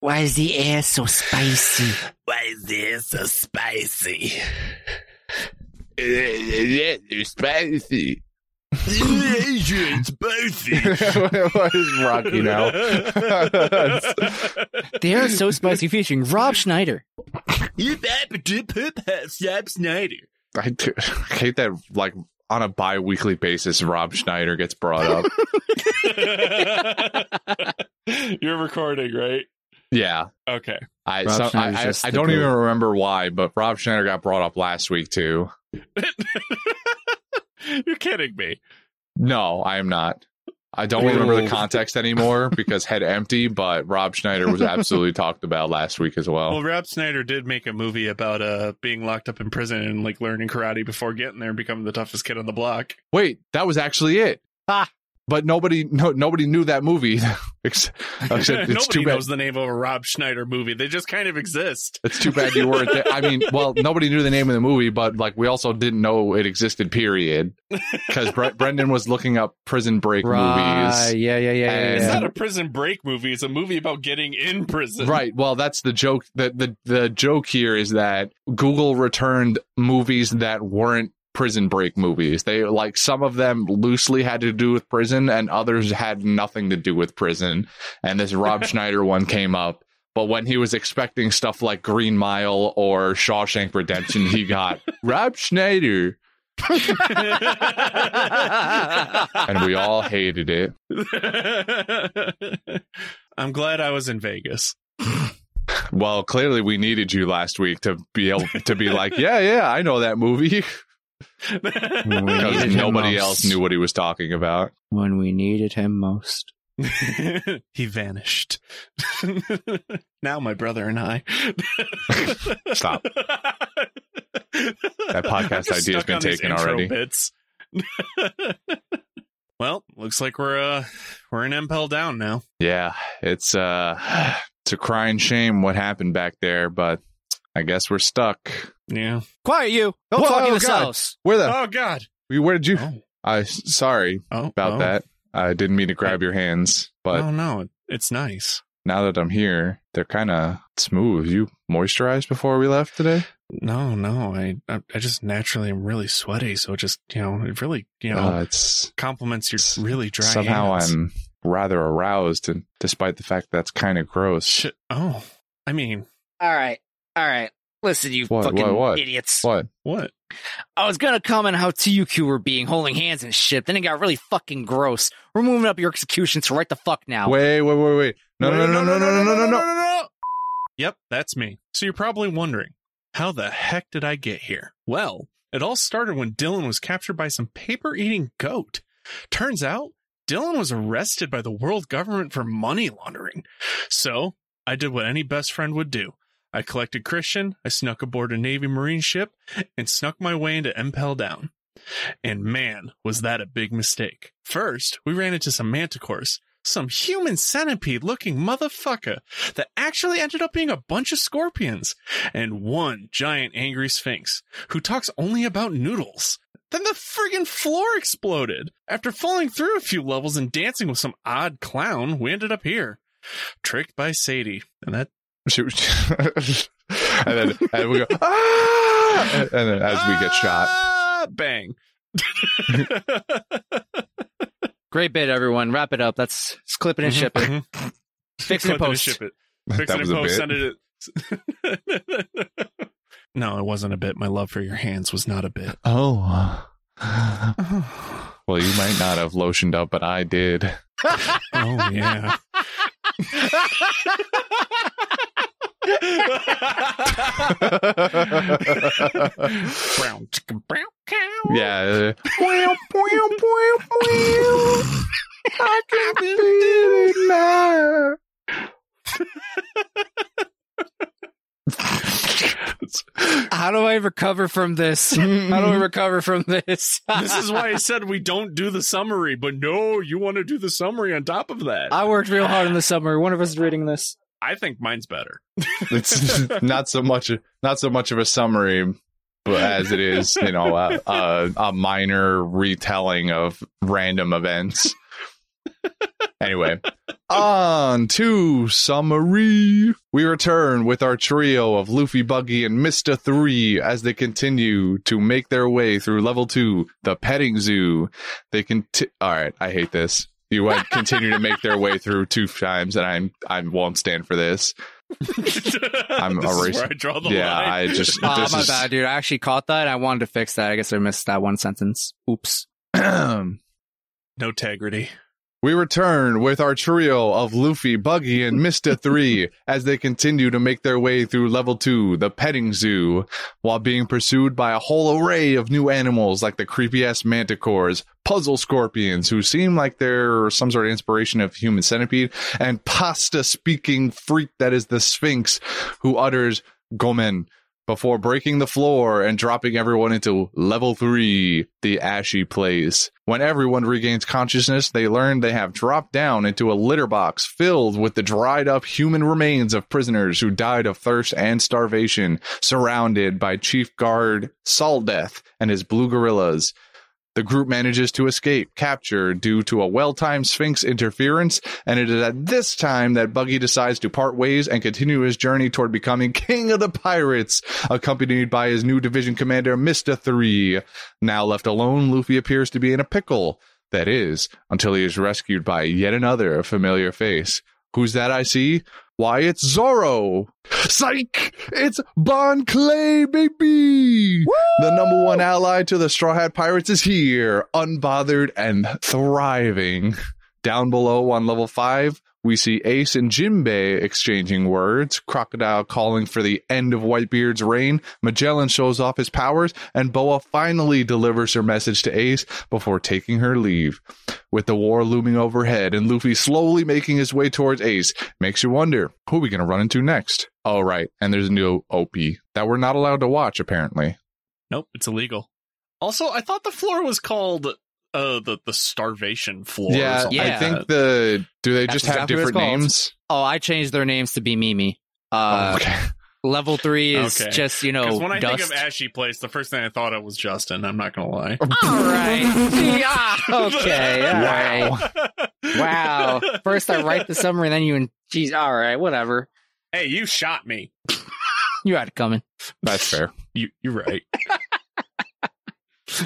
Why is the air so spicy? Why is this so spicy? It's spicy. it's spicy. what is Rocky now? The air is so spicy featuring Rob Schneider. You better do poop Snap Snyder. I, do- I hate that, like, on a bi weekly basis, Rob Schneider gets brought up. You're recording, right? Yeah. Okay. I, so, I, I, I don't goat. even remember why, but Rob Schneider got brought up last week, too. You're kidding me. No, I am not. I don't Ooh. remember the context anymore because head empty, but Rob Schneider was absolutely talked about last week as well. Well, Rob Schneider did make a movie about uh being locked up in prison and like learning karate before getting there and becoming the toughest kid on the block. Wait, that was actually it. Ah. But nobody, no, nobody knew that movie. Ex- except it's Nobody too bad. knows the name of a Rob Schneider movie. They just kind of exist. It's too bad you weren't there. I mean, well, nobody knew the name of the movie, but like we also didn't know it existed. Period. Because Bre- Brendan was looking up Prison Break Right. movies. Yeah, yeah, yeah, yeah. And- It's not a prison break movie. It's a movie about getting in prison. Right. Well, that's the joke. The, the the joke here is that Google returned movies that weren't prison break movies. They like some of them loosely had to do with prison and others had nothing to do with prison. And this Rob Schneider one came up. But when he was expecting stuff like Green Mile or Shawshank Redemption, he got Rob Schneider. And we all hated it. I'm glad I was in Vegas. Well, clearly we needed you last week to be able to be like, yeah, yeah, I know that movie. Because nobody else knew what he was talking about. when we needed him most. he vanished. now my brother and I. Stop. That podcast idea has been taken already. Bits. well, looks like we're uh we're in Impel Down now. Yeah, it's uh it's a crying shame what happened back there, but I guess we're stuck. Yeah. Quiet, you! Don't Whoa, talk in oh, this God. house. Where the Oh God. where did you? Oh. I sorry Oh, about oh. that. I didn't mean to grab your hands, but oh no, it's nice. now that I'm here, they're kind of smooth. You moisturized before we left today? No, no, I I I just naturally am really sweaty, so it just you know it really you know Uh, it's compliments your really dry. somehow hands. I'm rather aroused, and despite the fact that's kind of gross. Shit. Oh, I mean, All right, all right. Listen, you What, fucking what, what? idiots. What? what? I was gonna comment how TUQ were being holding hands and shit. Then it got really fucking gross. We're moving up your execution, so right the fuck now. Wait, wait, wait, wait! No, no, no, no, no, no, no, no, no, no! Yep, that's me. So you're probably wondering, how the heck did I get here? Well, it all started when Dylan was captured by some paper eating goat. Turns out, Dylan was arrested by the world government for money laundering. So I did what any best friend would do. I collected Christian, I snuck aboard a Navy Marine ship, and snuck my way into Impel Down. And man, was that a big mistake. First, we ran into some manticores, some human centipede looking motherfucker that actually ended up being a bunch of scorpions, and one giant angry sphinx who talks only about noodles. Then the friggin' floor exploded. After falling through a few levels and dancing with some odd clown, we ended up here. Tricked by Sadie. And that She was- and then and we go, ah! and then as we get shot. Ah, bang. Great bit, everyone. Wrap it up. Let's, let's clip it and ship it. Mhm. Fix it and Clip and post. ship it. Fix That it and post. Send it. no, it wasn't a bit. My love for your hands was not a bit. Oh. Well, you might not have lotioned up, but I did. Oh yeah. Brown chicken, brown cow. yeah. I can feel it now. How do I recover from this? How do I recover from this? This is why I said we don't do the summary, but no, you want to do the summary on top of that. I worked real hard in the summary. One of us is reading this. I think mine's better. It's not so much, not so much of a summary, but as it is, you know, a, a, a minor retelling of random events. Anyway, on to summary. We return with our trio of Luffy, Buggy, and Mister Three as they continue to make their way through level two, the petting zoo. They can. All right, I hate this. You went continue to make their way through two times, and I'm I won't stand for this. I'm this is erasing- where I draw the yeah, line. I just oh, this my is bad, dude. I actually caught that. I wanted to fix that. I guess I missed that one sentence. Oops. no integrity. We return with our trio of Luffy, Buggy, and Mister Three as they continue to make their way through level two, the petting zoo, while being pursued by a whole array of new animals like the creepy ass manticores, puzzle scorpions, who seem like they're some sort of inspiration of human centipede, and pasta speaking freak that is the Sphinx, who utters Gomen before breaking the floor and dropping everyone into level three, the ashy place. When everyone regains consciousness, they learn they have dropped down into a litter box filled with the dried up human remains of prisoners who died of thirst and starvation, surrounded by Chief Guard Saldeath and his blue gorillas. The group manages to escape capture due to a well-timed Sphinx interference, and it is at this time that Buggy decides to part ways and continue his journey toward becoming king of the pirates, accompanied by his new division commander, Mister Three. Now left alone, Luffy appears to be in a pickle. That is, until he is rescued by yet another familiar face. Who's that I see? Why, it's Zoro! Psych! It's Bon Clay, baby! The number one ally to the Straw Hat Pirates is here, unbothered and thriving. Down below on level 5, we see Ace and Jinbei exchanging words, Crocodile calling for the end of Whitebeard's reign, Magellan shows off his powers, and Boa finally delivers her message to Ace before taking her leave. With the war looming overhead and Luffy slowly making his way towards Ace, makes you wonder, who are we going to run into next? Oh, right, and there's a new OP that we're not allowed to watch, apparently. Nope, it's illegal. Also, I thought the floor was called uh the the starvation floor. or Yeah, I think the do they That's just have exactly different names? Oh, I changed their names to be Mimi. Uh, oh, okay. Level three is Okay. just, you know, Because when I dust. think of Ashy Place, the first thing I thought of was Justin. I'm not gonna lie. all right. yeah, okay. All right. Wow. First I write the summary, then you and geez, all right, whatever. Hey, you shot me. You had it coming. That's fair. You you're right. Is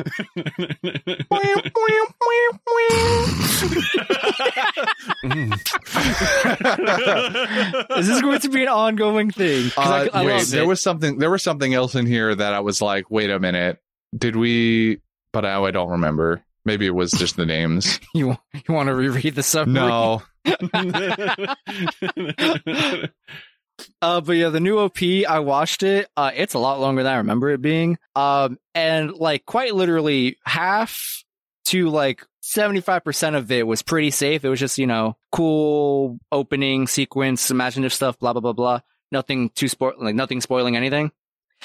this going to be an ongoing thing? Uh, I, I wait, there it. was something. There was something else in here that I was like, wait a minute, did we? But I, I don't remember. Maybe it was just the names. you, you want to reread the summary? no, Uh, but yeah, the new OP, I watched it. Uh, it's a lot longer than I remember it being. Um, and like quite literally half to like 75% of it was pretty safe. It was just, you know, cool opening sequence, imaginative stuff, blah, blah, blah, blah. Nothing too spoil, like nothing spoiling anything.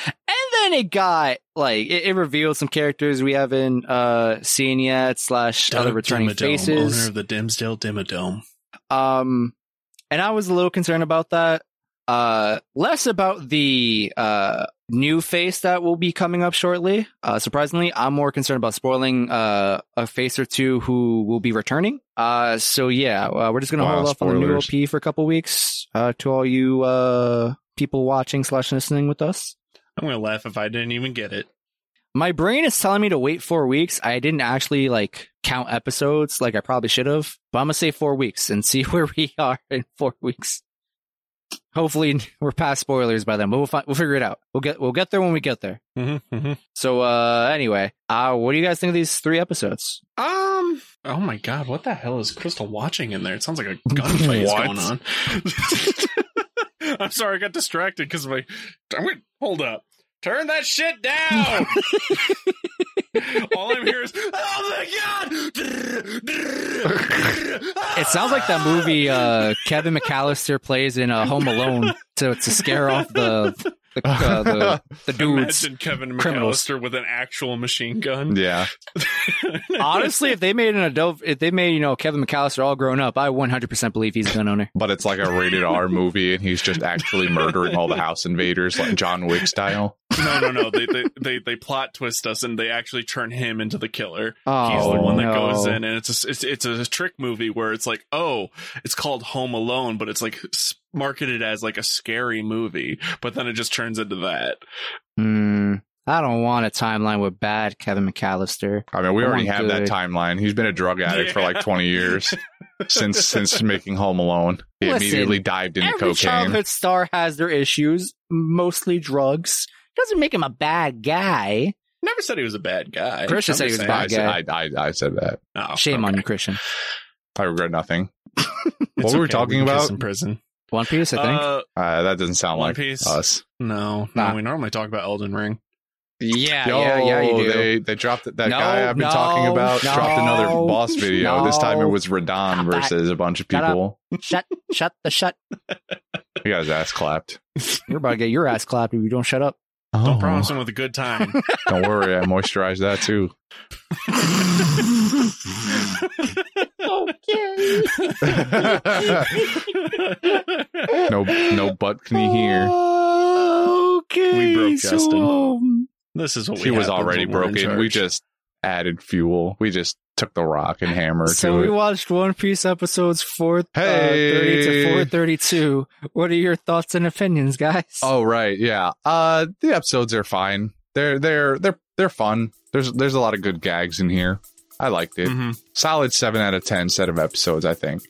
And then it got like, it, it revealed some characters we haven't, uh, seen yet slash other returning Dimmadome, faces. owner of the Dimsdale Dimmadome. Um, and I was a little concerned about that. Uh, less about the uh new face that will be coming up shortly. Uh, surprisingly, I'm more concerned about spoiling uh a face or two who will be returning. Uh, so yeah, uh, we're just gonna Wow, hold off on the new. OP for a couple weeks. Uh, to all you uh people watching slash listening with us. I'm gonna laugh if I didn't even get it. My brain is telling me to wait four weeks. I didn't actually like count episodes like I probably should have, but I'm gonna say four weeks and see where we are in four weeks. Hopefully we're past spoilers by then, but we'll find, we'll figure it out. We'll get we'll get there when we get there. Mm-hmm, mm-hmm. So uh anyway, uh what do you guys think of these three episodes? Um. Oh my god, what the hell is Crystal watching in there? It sounds like a gunfight is going on. I'm sorry, I got distracted because my. Wait, hold up. Turn that shit down. All I'm hearing is, oh my god! It sounds like that movie uh Kevin McAllister plays in uh, Home Alone to to scare off the the, uh, the, the dudes. Imagine Kevin criminals. McAllister with an actual machine gun. yeah, Honestly, if they made an adult, if they made you know Kevin McAllister all grown up, I 100% believe he's a gun owner. but it's like a rated R movie, and he's just actually murdering all the house invaders, like John Wick style. No, no, no. They, they they they plot twist us, and they actually turn him into the killer. Oh, He's the one that no. goes in, and it's a, it's it's a trick movie where it's like, oh, it's called Home Alone, but it's like marketed as like a scary movie, but then it just turns into that. Hmm. I don't want a timeline with bad Kevin McAllister. I mean, we Come already on, have that timeline. He's been a drug addict for like 20 years since since making Home Alone. He Listen, immediately dived into Every cocaine. childhood star has their issues, mostly drugs. Doesn't make him a bad guy. Never said he was a bad guy. Christian I'm said he was a I, bad guy. I, I, I said that. Oh, Shame on you, Christian. I regret nothing. It's what were we talking can kiss about? in prison? One Piece, I think. Uh, Uh, that doesn't sound One like Piece. us. no, Nah. no. We normally talk about Elden Ring. yeah, Yo, yeah, yeah, you do. They, they dropped that No, guy I've been no, talking about. no, dropped another boss video. this time it was Radahn versus a bunch of people. shut, shut the shut. He got his ass clapped. You're about to get your ass clapped if you don't shut up. Don't Oh, promise him with a good time. Don't worry, I moisturize that too. Okay. no, no butt can you hear? Okay. We broke so, Justin. um, this is what we She was already when we're in broken. We just added fuel. We just took the rock and hammer so to we it. watched One Piece episodes four Hey. uh, thirty to four thirty two. What are your thoughts and opinions, guys? Oh right, yeah. Uh, the episodes are fine. They're they're they're they're fun. There's there's a lot of good gags in here. I liked it. Mhm. Solid seven out of ten set of episodes. I think.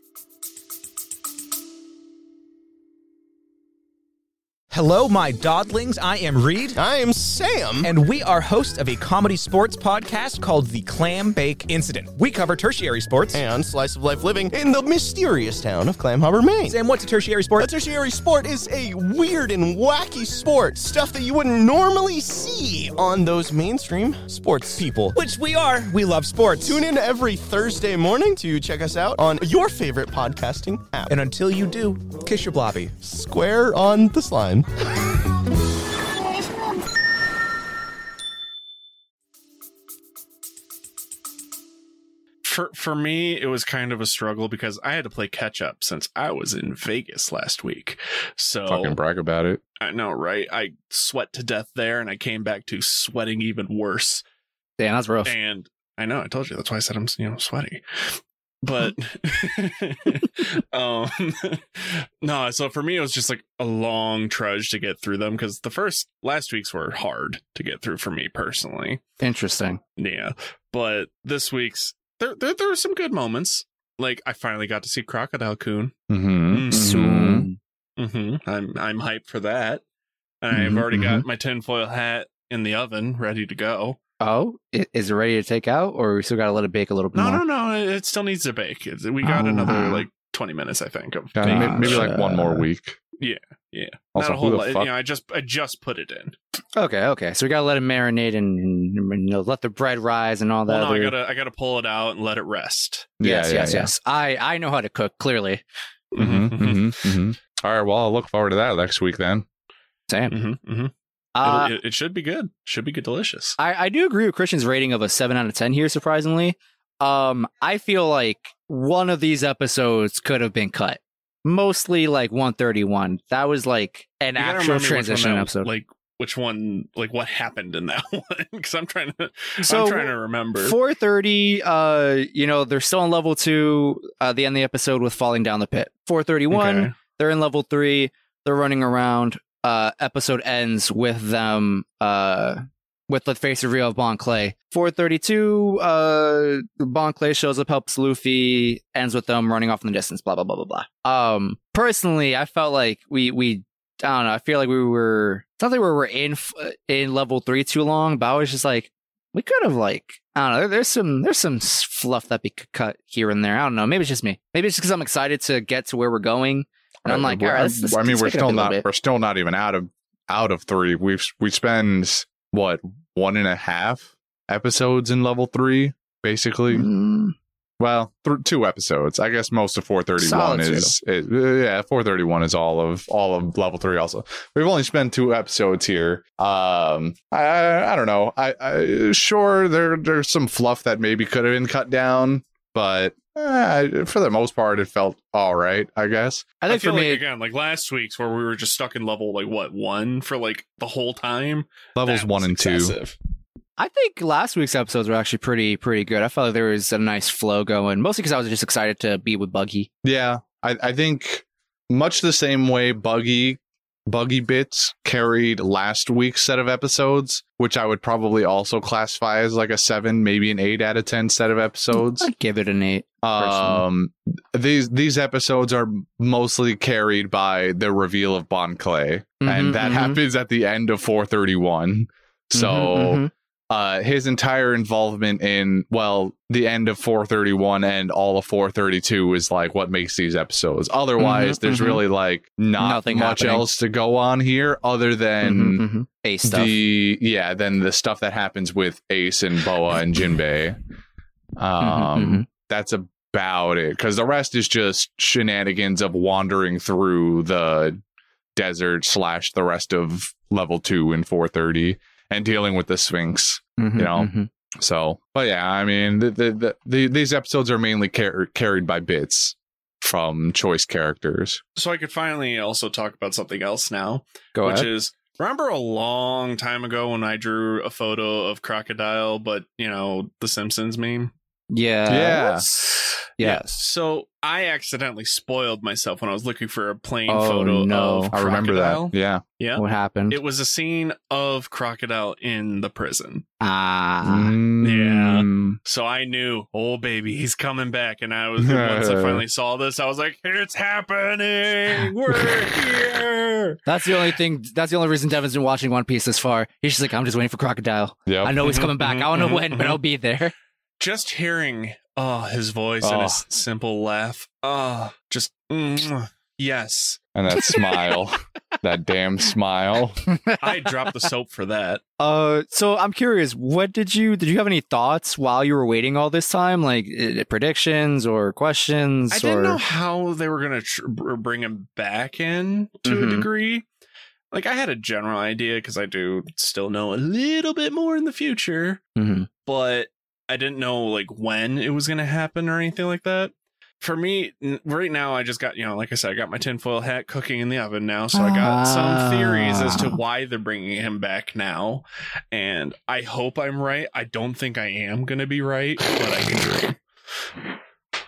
Hello, my dodlings. I am Reed. I am Sam. And we are hosts of a comedy sports podcast called The Clam Bake Incident. We cover tertiary sports. and slice of life living in the mysterious town of Clam Harbor, Maine. Sam, what's a tertiary sport? A tertiary sport is a weird and wacky sport, stuff that you wouldn't normally see on those mainstream sports people. Which we are. We love sports. Tune in every Thursday morning to check us out on your favorite podcasting app. And until you do, kiss your blobby. Square on the slime. For for me, it was kind of a struggle because I had to play catch up since I was in Vegas last week. So Fucking brag about it. I know, right? I sweat to death there, and I came back to sweating even worse. Damn, that's rough. And I know, I told you that's why I said I'm you know sweaty. But um no, so for me it was just like a long trudge to get through them because the first last weeks were hard to get through for me personally. Interesting. Yeah. But this week's there there, there were some good moments. Like I finally got to see Crocodile Coon. Mm-hmm. Mhm. Soon. Mm-hmm. I'm I'm hyped for that. And I've Mhm, already got my tinfoil hat in the oven ready to go. Oh, is it ready to take out, or we still got to let it bake a little bit No, more? no, no. It it still needs to bake. We got Oh. another like 20 minutes, I think. Of Yeah, baking. maybe, maybe like one more week. Yeah, yeah. Also, Not a who whole the lot. fuck? You know, I just I just put it in. Okay, okay. So we got to let it marinate and, and, you know, let the bread rise and all that. Well, no, I gotta I gotta pull it out and let it rest. yes, yeah, yes, yeah. yes. I I know how to cook. Clearly, Mm-hmm, Mhm, mm-hmm, mm-hmm. All right. Well, I'll look forward to that next week then. Sam. Uh, it, it should be good. Should be good, delicious. I, I do agree with Christian's rating of a seven out of ten here. Surprisingly, um, I feel like one of these episodes could have been cut. Mostly like one thirty one. That was like an actual transition that- episode. Like which one? Like what happened in that one? Because I'm trying to So, I'm trying to remember. 430 uh you know they're still in level 2 uh the end of the episode with falling down the pit 431 Okay. they're in level 3 they're running around uh episode ends with them uh with the face reveal of Bon Clay. 432, uh, Bon Clay shows up, helps Luffy, ends with them running off in the distance, blah, blah, blah, blah, blah. Um, personally, I felt like we, we, I don't know, I feel like we were, it's not we were in, in level three too long, but I was just like, we could have like, I don't know, there's some, there's some fluff that we could cut here and there. I don't know. Maybe it's just me. Maybe it's just because I'm excited to get to where we're going. And I'm like, all right, let's, let's, I mean, we're pick it up still not bit. we're still not even out of out of three. We've we spend what one and a half episodes in level three, basically. Mm, Well, th- two episodes. I guess most of 431 Solid is, is uh, yeah, 431 is all of all of level three. Also, we've only spent two episodes here. Um, I I, I don't know. I, I sure there there's some fluff that maybe could have been cut down, but eh, for the most part, it felt all right. I guess. I think feel for like me, again, like last week's where we were just stuck in level like what one for like the whole time. Levels one was and two. I think last week's episodes were actually pretty pretty good. I felt like there was a nice flow going, mostly because I was just excited to be with Buggy. Yeah, I, I think much the same way Buggy Buggy Bits carried last week's set of episodes, which I would probably also classify as like a seven, maybe an eight out of ten set of episodes. I'd give it an eight. Um, these these episodes are mostly carried by the reveal of Bon Clay, Mhm, and that mhm. happens at the end of 431. So Mhm, mhm. Uh, his entire involvement in well, the end of 431 and all of 432 is like what makes these episodes. Otherwise, Mhm, there's mhm. really like not Nothing much happening. else to go on here other than Mhm, mhm. Ace stuff. the yeah, then the stuff that happens with Ace and Boa and Jinbei. Um, mhm. that's about it because the rest is just shenanigans of wandering through the desert slash the rest of level two and 430 and dealing with the Sphinx. Mhm, you know, mhm. So, but yeah, I mean, the, the, the, the these episodes are mainly car- carried by bits from choice characters. So I could finally also talk about something else now, Go which ahead. is remember a long time ago when I drew a photo of crocodile, but you know the Simpsons meme. Yeah. Yeah. Yes. So I accidentally spoiled myself when I was looking for a plain Oh, photo no. of I remember crocodile. that. Yeah. Yeah. What happened? It was a scene of crocodile in the prison. ah. Mm. So I knew, oh baby, he's coming back. And I was once I finally saw this, I was like, it's happening. We're here. That's the only thing. That's the only reason Devin's been watching One Piece this far. He's just like, I'm just waiting for Crocodile. Yeah. I know he's coming back. I don't know Mhm, when, but mhm. I'll be there. Just hearing oh his voice and Oh. his simple laugh. Oh, just mm, yes. And that smile, that damn smile. I dropped the soap for that. Uh, so I'm curious. What did you did you have any thoughts while you were waiting all this time, like uh, predictions or questions? I didn't or... know how they were going to tr- bring him back in to Mhm. a degree. Like I had a general idea because I do still know a little bit more in the future, Mhm. but I didn't know like when it was going to happen or anything like that. For me, right now, I just got you know, like I said, I got my tinfoil hat cooking in the oven now, so I got some theories as to Ah. why they're bringing him back now, and I hope I'm right. I don't think I am going to be right, but I can dream.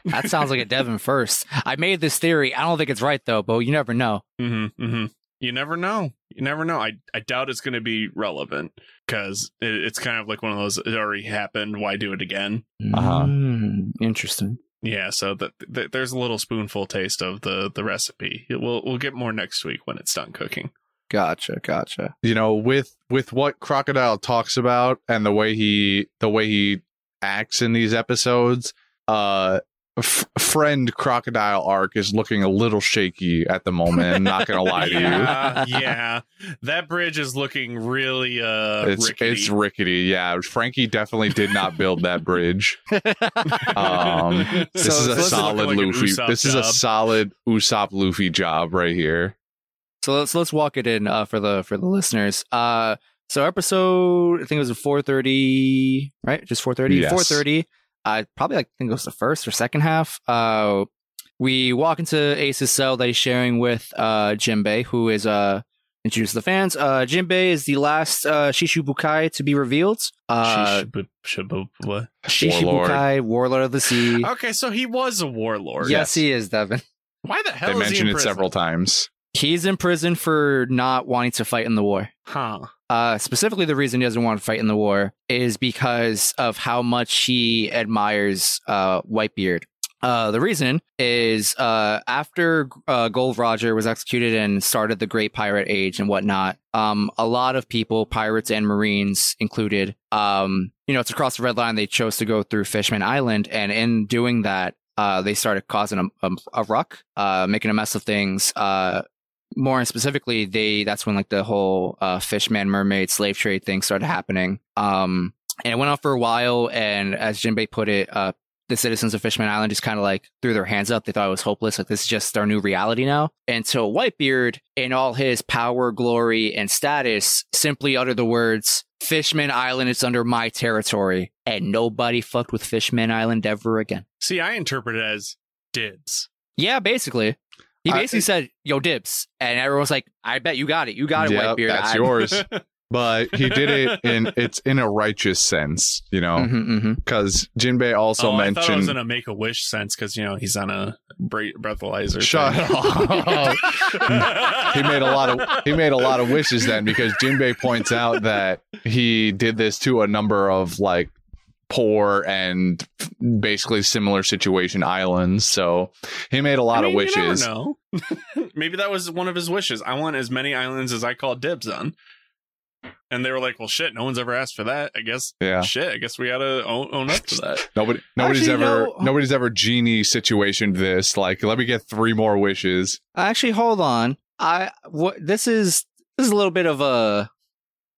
That sounds like a Devin first. I made this theory. I don't think it's right though, but you never know. Mm-hmm, mm-hmm. You never know. You never know. I, I doubt it's going to be relevant because it, it's kind of like one of those. It already happened. Why do it again? Uh-huh. Mm, interesting. Yeah. So that th- there's a little spoonful taste of the the recipe. It, we'll we'll get more next week when it's done cooking. Gotcha. Gotcha. you know with with what crocodile talks about and the way he the way he acts in these episodes uh f- friend crocodile arc is looking a little shaky at the moment i'm not gonna lie to you yeah, yeah. That bridge is looking really uh it's rickety. it's rickety yeah Franky definitely did not build that bridge um this So- is a solid like luffy Usopp this is a solid usopp luffy job right here So let's let's walk it in uh, for the for the listeners. Uh, so episode I think it was four thirty, right? Just four thirty. Yes. Four thirty. Uh, probably like I think it was the first or second half. Uh, we walk into Ace's cell that he's sharing with uh Jinbei, who is uh introduced to the fans. Uh, Jinbei is the last uh Shichibukai to be revealed. Uh, Shibu- shibu- what? Shichibukai, Warlord of the Sea. Okay, so he was a warlord. yes, he is Devin. Why the hell they is he mentioned in it prison? several times He's in prison for not wanting to fight in the war. Huh. Uh, specifically, the reason he doesn't want to fight in the war is because of how much he admires uh, Whitebeard. Uh, the reason is uh, after uh, Gold Roger was executed and started the Great Pirate Age and whatnot, um, a lot of people, pirates and Marines included, um, you know, it's across the red line, they chose to go through Fishman Island, and in doing that, uh, they started causing a, a, a ruck, uh, making a mess of things. Uh, more specifically, they that's when like the whole uh, fishman mermaid slave trade thing started happening. Um, and it went on for a while. And as Jinbei put it, uh, the citizens of Fishman Island just kind of like threw their hands up. They thought it was hopeless. Like this is just our new reality now. And so Whitebeard, in all his power, glory, and status, simply uttered the words, Fishman Island is under my territory. And nobody fucked with Fishman Island ever again. See, I interpret it as dibs. Yeah, basically. He I- basically said, yo, dibs. And everyone's like, I bet you got it. You got it, Yep, Whitebeard. that's I- yours. But he did it in it's in a righteous sense, you know, Mhm, mhm. because Jinbei also oh, I thought I was in a make a wish sense because you know he's on a breathalyzer. Shut thing. up. he made a lot of he made a lot of wishes then because Jinbei points out that he did this to a number of like poor and basically similar situation islands. So he made a lot I mean, of wishes. You never know. Maybe that was one of his wishes. I want as many islands as I call dibs on. And they were like, "Well, shit, no one's ever asked for that. I guess, Yeah. shit, I guess we gotta own, own up to that." Nobody nobody's Actually, ever no. nobody's ever genie situationed this. Like, let me get three more wishes. Actually, hold on. I what this is this is a little bit of a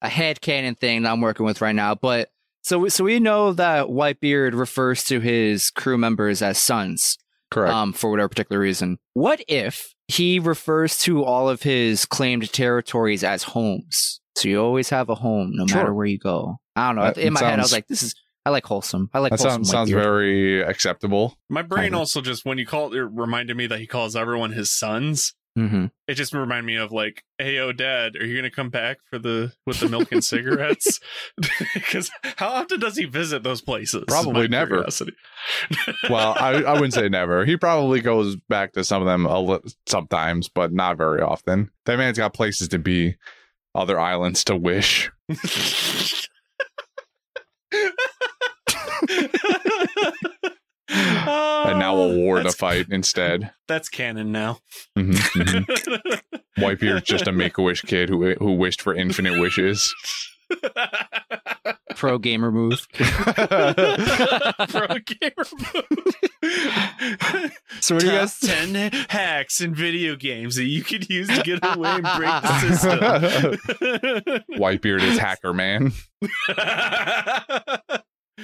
a headcanon thing that I'm working with right now. But so so we know that Whitebeard refers to his crew members as sons, Correct. um, for whatever particular reason. What if he refers to all of his claimed territories as homes? So you always have a home, no Sure. matter where you go. I don't know. That- In my it head, I was like, "This is I like wholesome. I like that wholesome." sounds sounds very acceptable. My brain Kinda. also just when you call it reminded me that he calls everyone his sons. Mhm. It just reminded me of like, "Hey, oh, Dad, are you gonna come back for the with the milk and cigarettes?" Because how often does he visit those places? Probably never. Well, I, I wouldn't say never. He probably goes back to some of them a li- sometimes, but not very often. That man's got places to be, other islands to wish. And now a war to fight instead. That's canon now. Mhm, mhm. Whitebeard's just a make a wish kid who who wished for infinite wishes. Pro gamer move. Pro gamer move. So what do you guys? ten hacks in video games that you could use to get away and break the system. Whitebeard is hacker man.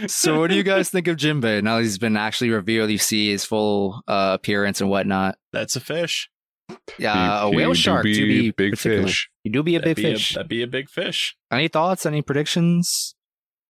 So what do you guys think of Jinbei now that he's been actually revealed? You see his full uh, appearance and whatnot. That's a fish. Yeah, a whale he do shark be to be big particular. fish. You do be a That'd big be fish. that'd be a big fish. Any thoughts? Any predictions?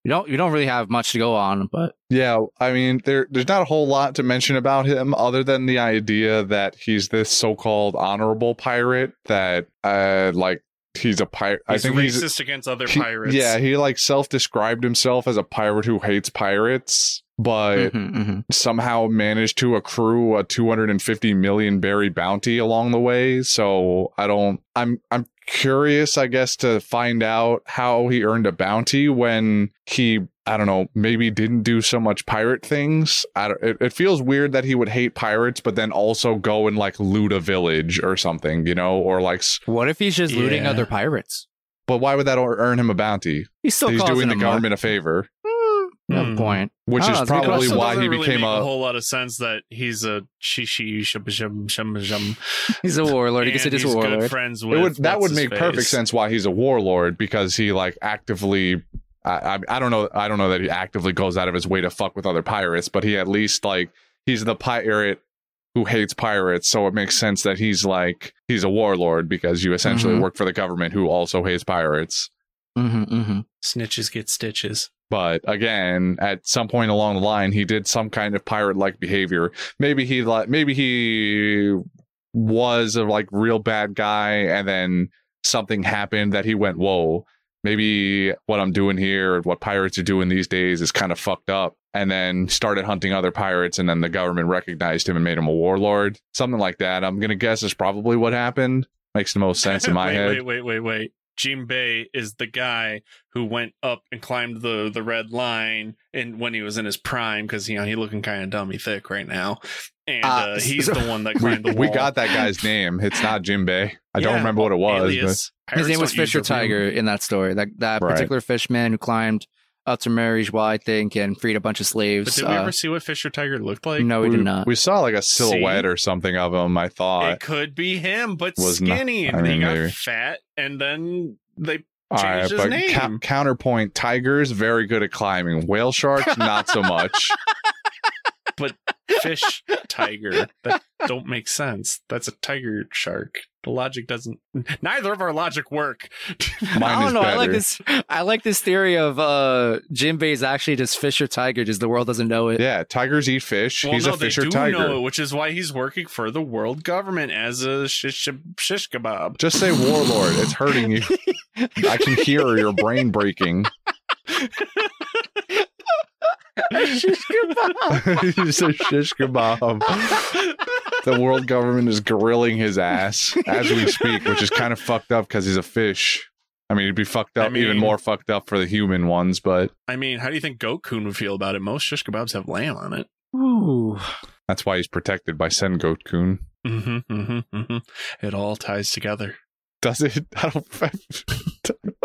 You don't. You don't really have much to go on, but Yeah, I mean, there there's not a whole lot to mention about him other than the idea that he's this so-called honorable pirate that uh like he's a pirate. I He's think racist he's against other he- pirates. yeah, he like self-described himself as a pirate who hates pirates, but Mhm, mhm. somehow managed to accrue a 250 million berry bounty along the way. So I don't. I'm I'm curious, I guess, to find out how he earned a bounty when he. I don't know. Maybe didn't do so much pirate things. I don't, it, it feels weird that he would hate pirates, but then also go and like loot a village or something, you know, or like. what if he's just looting other pirates? But why would that earn him a bounty? He's still He's doing the them government a favor, you have a Hmm. point. which is that's probably why doesn't he really became make a a. whole lot of sense that he's a shishi shum shum shum shum. He's a warlord. He and can sit as he's a good warlord. friends it with. would that would what's his make perfect sense why he's a warlord because he like actively I, I I don't know I don't know that he actively goes out of his way to fuck with other pirates but he at least like he's the pirate who hates pirates so it makes sense that he's like he's a warlord because you essentially Mhm. work for the government who also hates pirates hmm hmm Snitches get stitches. but again at some point along the line he did some kind of pirate like behavior maybe he like maybe he was a like real bad guy and then something happened that he went whoa maybe what i'm doing here what pirates are doing these days is kind of fucked up and then started hunting other pirates and then the government recognized him and made him a warlord something like that. I'm gonna guess is probably what happened. Makes the most sense in my wait, head. Wait, wait, wait, wait. Jinbei is the guy who went up and climbed the the red line, and when he was in his prime, because you know he looking kind of dummy thick right now, and Uh, uh, he's so- the one that we, climbed the wall. we got that guy's name. It's not jimbei i don't remember what it was but alias. His name was Fisher their real- Tiger in that story. That that Right. particular fishman who climbed up to Mary's I think, and freed a bunch of But slaves. did we Uh, ever see what Fisher Tiger looked like? no, we, we, did not. we saw like a silhouette or something of him. I thought. it could be him, but Was not- skinny, I and he mean, got fat, and then they All right, changed his but name. cou- counterpoint: tigers very good at climbing. Whale sharks not so much. but fish tiger that don't make sense. That's a tiger shark. The logic doesn't. Neither of our logic work. I Mine don't is know. I like this. I like this theory of uh Jinbei is actually just fish or tiger, just the world doesn't know it. Yeah, tigers eat fish. well, He's no, a fish they or do tiger. know it, which is why he's working for the world government as a shish shish kebab. Just say warlord. It's hurting you. I can hear your brain breaking. He's a shish kebab. The world government is grilling his ass as we speak, which is kind of fucked up because he's a fish. I mean, it'd be fucked up, I mean- even more fucked up for the human ones, but I mean, how do you think Goat Kun would feel about it? Most shish kebabs have lamb on it. Ooh. that's why he's protected by Sen Kun. Mm-hmm, mm-hmm, mm-hmm. It all ties together. Does it? I don't.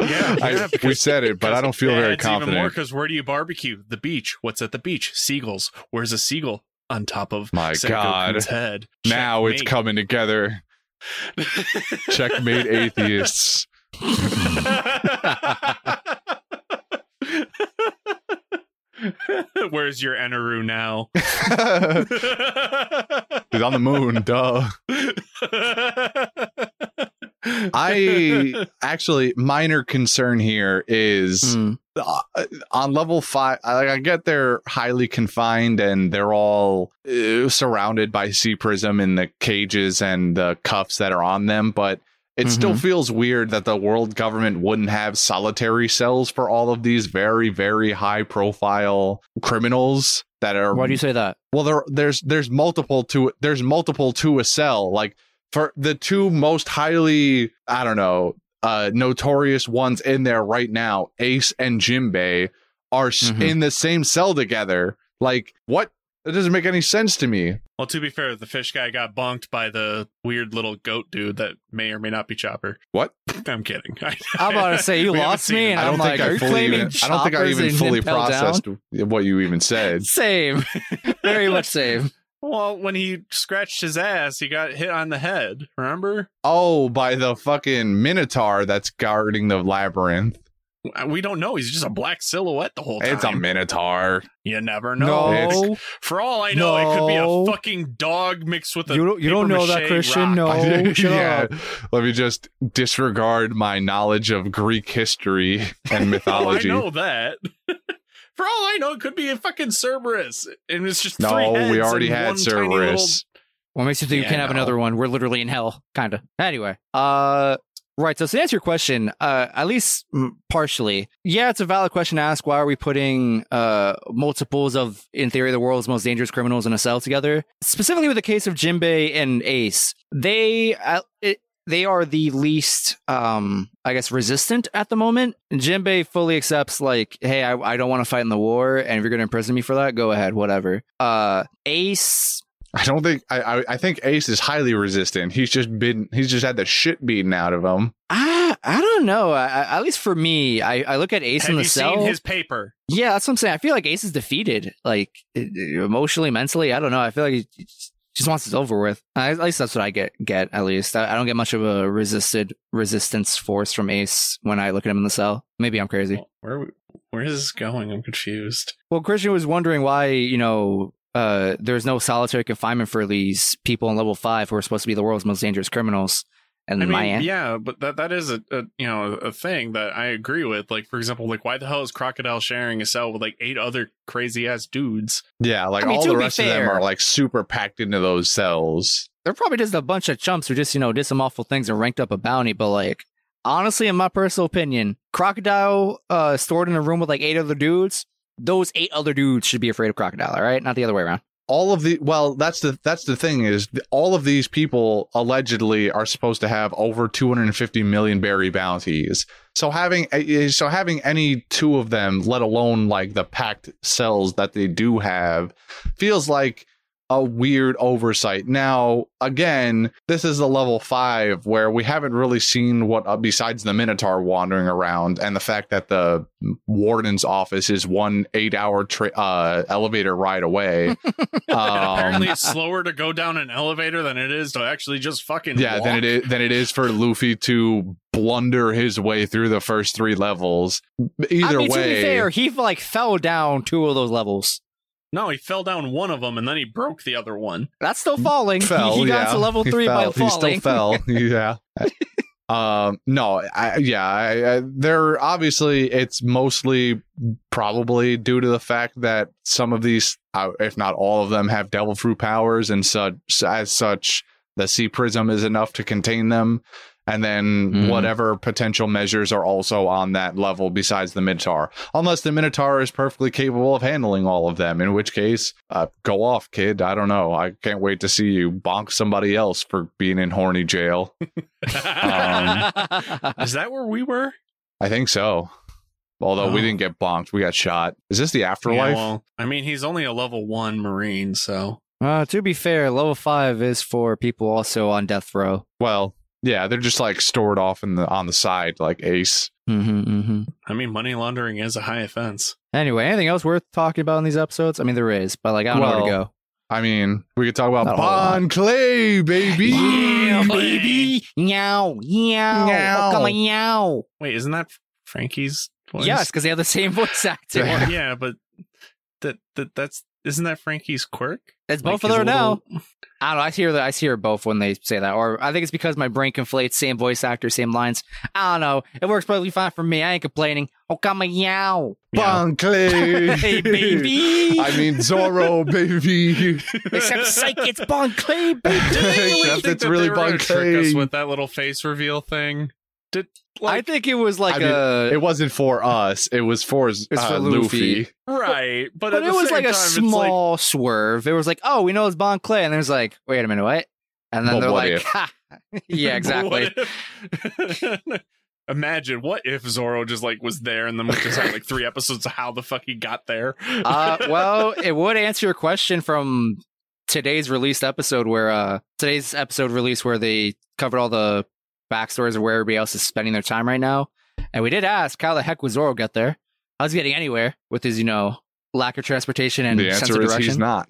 Yeah, I- we said it, but I don't feel very it's Even more because where do you barbecue? The beach. What's at the beach? Seagulls. Where's a seagull? On top of My Sengoku God. Head. Now it's coming together. Checkmate atheists. Where's your Eneru now? He's on the moon, duh. I actually minor concern here is Mm. uh, on level five. I, I get they're highly confined and they're all uh, surrounded by sea prism in the cages and the cuffs that are on them, but. It still feels weird that the world government wouldn't have solitary cells for all of these very, very high profile criminals that are Why do you say that? well, there there's there's multiple to there's multiple to a cell. Like for the two most highly I don't know uh notorious ones in there right now, Ace and Jimbei are s Mhm. in the same cell together. Like what? That doesn't make any sense to me. well, to be fair, the fish guy got bonked by the weird little goat dude that may or may not be Chopper. What? I'm kidding. I'm about to say you lost me, and I don't I'm think like, I fully even, I don't think I even fully Impel Down? processed what you even said. Same, very much same. Well, when he scratched his ass, he got hit on the head. Remember? Oh, by the fucking Minotaur that's guarding the labyrinth. We don't know. He's just a black silhouette the whole time. It's a Minotaur. You never know. No, For all I know, it could be a fucking dog mixed with a. you don't. You don't know that, Christian. rock. No, yeah. up. Let me just disregard my knowledge of Greek history and Oh, I know that. For all I know, it could be a fucking Cerberus, and it's just no, three heads we already and had one tiny little- Cerberus. What makes you think Yeah, you can't have another one? We're literally in hell, kind of. Anyway, uh, right. So to answer your question, uh, at least partially, yeah, it's a valid question to ask. Why are we putting uh multiples of, in theory, the world's most dangerous criminals in a cell together? Specifically with the case of Jinbei and Ace, they uh, it, they are the least, um, I guess, resistant at the moment. Jinbei fully accepts, like, hey, I, I don't want to fight in the war, and if you're going to imprison me for that, go ahead, whatever. Uh, Ace I don't think I, I I think Ace is highly resistant. He's just been he's just had the shit beaten out of him. I I don't know. I, I- at least for me, I, I look at Ace Have in the you cell. seen his paper? Yeah, that's what I'm saying. I feel like Ace is defeated, like emotionally, mentally. I don't know. I feel like he just wants it over with. At least that's what I get. Get at least. I, I don't get much of a resisted resistance force from Ace when I look at him in the cell. Maybe I'm crazy. Where where is this going? I'm confused. Well, Christian was wondering why you know uh, there's no solitary confinement for these people in level five who are supposed to be the world's most dangerous criminals. And I mean, my yeah, but that that is a, a you know a thing that I agree with. Like for example, like why the hell is Crocodile sharing a cell with like eight other crazy ass dudes? Yeah, like I mean, all the be rest of them are like super packed into those cells. they're probably just a bunch of chumps who just you know did some awful things and ranked up a bounty. But like honestly, in my personal opinion, crocodile uh, stored in a room with like eight other dudes. Those eight other dudes should be afraid of crocodile, all right? Not the other way around. All of the well that's the that's the thing is all of these people allegedly are supposed to have over 250 million berry bounties. So having eh, eh, so having any two of them let alone like the packed cells that they do have feels like a weird oversight now again this is a level 5 where we haven't really seen what uh, besides the minotaur wandering around and the fact that the warden's office is one 8 hour tra- uh, elevator ride away Apparently, um, it's slower to go down an elevator than it is to actually just fucking yeah, walk. than it is than it is for Luffy to blunder his way through the first three levels. Either I mean, way, to be fair, he like fell down two of those levels. No, he fell down one of them and then he broke the other one. That's still falling. fell. he got yeah. to level three by falling. He still fell. yeah. Um, no, I, yeah, I, I, they're obviously it's mostly probably due to the fact that some of these, uh, if not all of them, have devil fruit powers, and such as such, the sea prism is enough to contain them, and then Mhm. whatever potential measures are also on that level besides the minotaur, unless the minotaur is perfectly capable of handling all of them, in which case, uh, go off, kid. I don't know. I can't wait to see you bonk somebody else for being in horny jail. Um, Is that where we were? I think so. Although we Oh. didn't get bonked, we got shot. Is this the Yeah, afterlife? well, I mean, he's only a level one Marine, so. Uh, to be fair, level five is for people also on death row. well, yeah, they're just like stored off in the on the side, like Ace. Mm-hmm, mm-hmm. I mean, money laundering is a high offense. Anyway, anything else worth talking about in these episodes? I mean, there is, but like I don't know where to go. I mean, we could talk about Not a whole lot. Bon Clay, baby. Yeah, baby. Meow, meow, Meow. come on, meow. Wait, isn't that Franky's voice? Yes, because they have the same voice actor. Yeah. yeah, but that that that's isn't that Franky's quirk? It's Like both of his them now. little- I don't know. I hear that. I hear both when they say that, or I think it's because my brain conflates same voice actor, same lines. I don't know. It works perfectly fine for me. I ain't complaining. Oh, come on, meow. Bon Clay. Hey, baby. I mean, Zoro, baby. Except psych, it's Bon Clay, baby. Except it's really they Bon trick us Clay. with that little face reveal thing. Did I think it was like I mean, a. It wasn't for us. It was for, uh, for Luffy. Luffy. right, but, but it was same like a time, it's like, small swerve. It was like, oh, we know it's Bon Clay, and there's like, wait a minute, what? And then But they're like, ha. yeah, exactly. Imagine what if Zoro just like was there and then we just had like three episodes of how the fuck he got there. uh, well, it would answer your question from today's released episode, where uh, today's episode release where they covered all the backstories of where everybody else is spending their time right now, and we did ask how the heck was Zoro get there? How's he getting anywhere with his, you know, lack of transportation and The sense answer of is direction? he's not.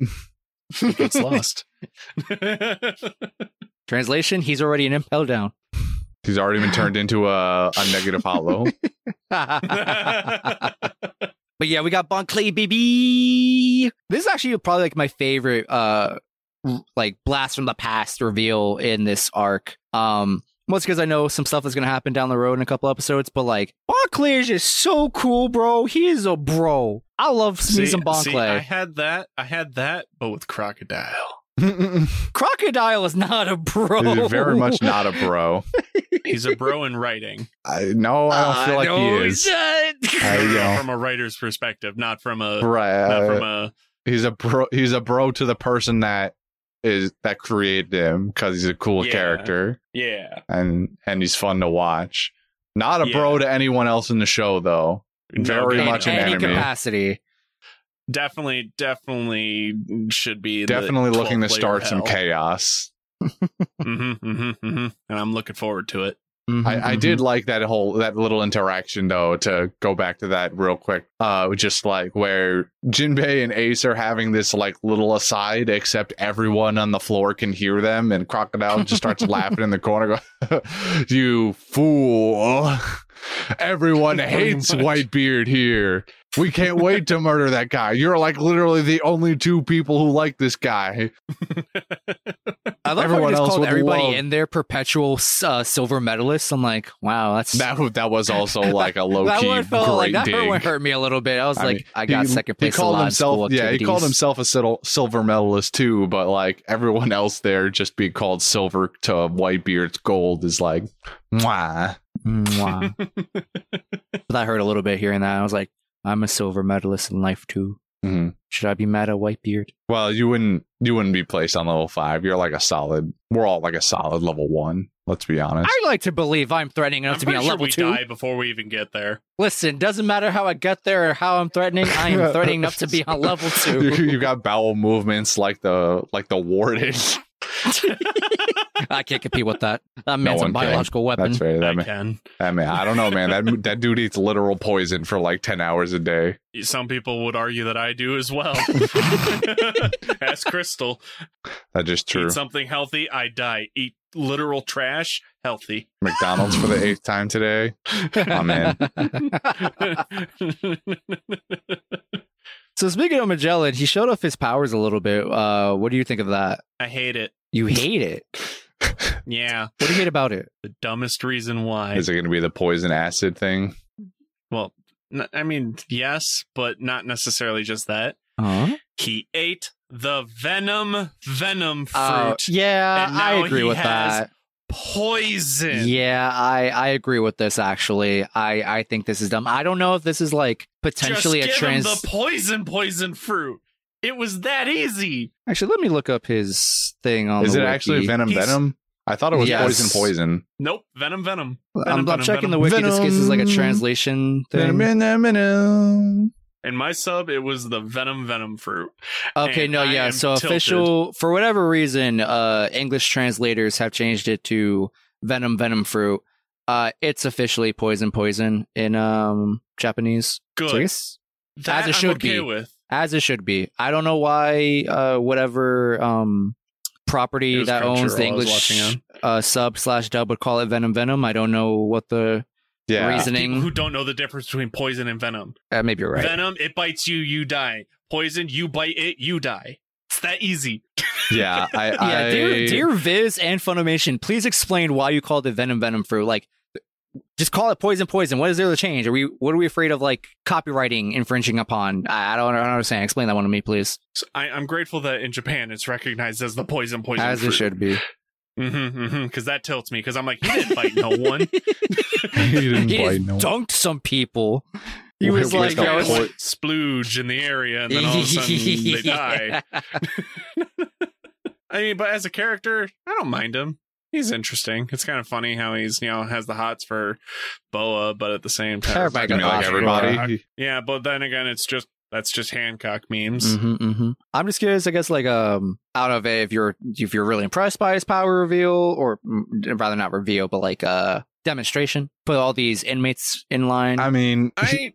he gets lost. Translation: He's already an impel down. He's already been turned into a, a negative hollow. But yeah, we got Bon Clay, baby. This is actually probably like my favorite, uh, like blast from the past reveal in this arc. Um, mostly because I know some stuff is gonna happen down the road in a couple episodes. But like, Bon Clay is just so cool, bro. He is a bro. I love me some Bon see, I had that. I had that, but with crocodile. Crocodile is not a bro. He's very much not a bro. He's a bro in writing. I no, I don't feel like no, he is. not. I No, no, know. from a writer's perspective, not from a Right. not uh, from a he's a bro. He's a bro to the person that is that created him because he's a cool Yeah. character yeah. and and he's fun to watch. Not a bro to anyone else in the show though. Very in much an any enemy. capacity. Definitely, definitely should be in the Definitely looking to start of some hell. chaos. hmm hmm hmm And I'm looking forward to it. Mhm, I, I mhm. did like that whole that little interaction though. To go back to that real quick, uh, just like where Jinbei and Ace are having this like little aside, except everyone on the floor can hear them, and Crocodile just starts laughing in the corner. Go, you fool! Everyone hates. Whitebeard here. We can't wait to murder that guy. You're like literally the only two people who like this guy. I love Everyone how just called everybody love- in there perpetual uh, silver medalists. I'm like, wow, that's That that was also like a low key great like that dig. one hurt me a little bit. I was I like, mean, I got he- second place. He called a lot himself, yeah, he called himself a silver medalist too. But like everyone else there, just being called silver to Whitebeard's gold is like, mwah. Mwah. but that hurt a little bit hearing that. I was like, I'm a silver medalist in life too. Mhm. Should I be mad at Whitebeard? Well, you wouldn't you wouldn't be placed on level five. You're like a solid. We're all like a solid level one. Let's be honest. I like to believe I'm threatening enough I'm to be on sure level we two. die before we even get there. Listen, doesn't matter how I get there or how I'm threatening. I am threatening enough to be on level you, two. you got bowel movements like the like the warden. I can't compete with that. That No man's a one can. biological weapon. That's right. That I man, can. that man, I don't know, man. That that dude eats literal poison for like ten hours a day. Some people would argue that I do as well. Ask Crystal. That's just true. Eat something healthy, I die. Eat literal trash, healthy. McDonald's for the eighth time today. I'm in. So speaking of Magellan, he showed off his powers a little bit. Uh, what do you think of that? I hate it. You hate it. Yeah, What do you hate about it? the dumbest reason why. Is it going to be the poison acid thing? Well, n- I mean, yes, but not necessarily just that. Huh? He ate the venom venom fruit. Uh, yeah, I agree with that. Poison. Yeah, I I agree with this. Actually, I I think this is dumb. I don't know if this is like potentially Just a give trans. him the poison poison fruit. It was that easy. Actually, let me look up his thing on. Is the it actually venom He's- venom? I thought it was Yes. poison poison. Nope, venom venom. I'm, Venom, I'm venom, checking the venom. wiki. This case is like a translation thing. Venom, venom. In my sub, it was the venom venom fruit. Okay, And no, I yeah. So tilted. official for whatever reason, uh, English translators have changed it to venom venom fruit. Uh, it's officially poison poison in um Japanese. Good. So I guess that it I'm should okay be. with. As it should be. I don't know why uh whatever um property was that owns the Crunchyroll I was English uh sub slash dub would call it venom venom. I don't know what the Yeah. reason- People Reasoning. who don't know the difference between poison and venom. uh, maybe you're right. Venom, it bites you, you die. Poison, you bite it, you die. It's that easy. Yeah. I, yeah, I, dear, dear Viz and Funimation, please explain why you called it venom venom fruit. Like, just call it poison poison. What is there to change? Are we what are we afraid of like copywriting infringing upon? I, I don't, I don't understand. Explain that one to me, please. So I, I'm grateful that in Japan it's recognized as the poison poison As fruit. it should be. Mm-hmm, mm-hmm, because that tilts me. Because I'm like, he didn't bite no one. he didn't He bite just no- dunked some people. He was with like, I was po- like, splooge in the area, and then all of a sudden they die. I mean, but as a character, I don't mind him. He's interesting. It's kind of funny how he's you know has the hots for Boa, but at the same time, Everybody I got like everybody. Yeah, but then again, it's just that's just Hancock memes. hmm hmm I'm just curious. I guess like um, out of it, if you're if you're really impressed by his power reveal, or mm, rather not reveal, but like uh demonstration, put all these inmates in line. I mean, I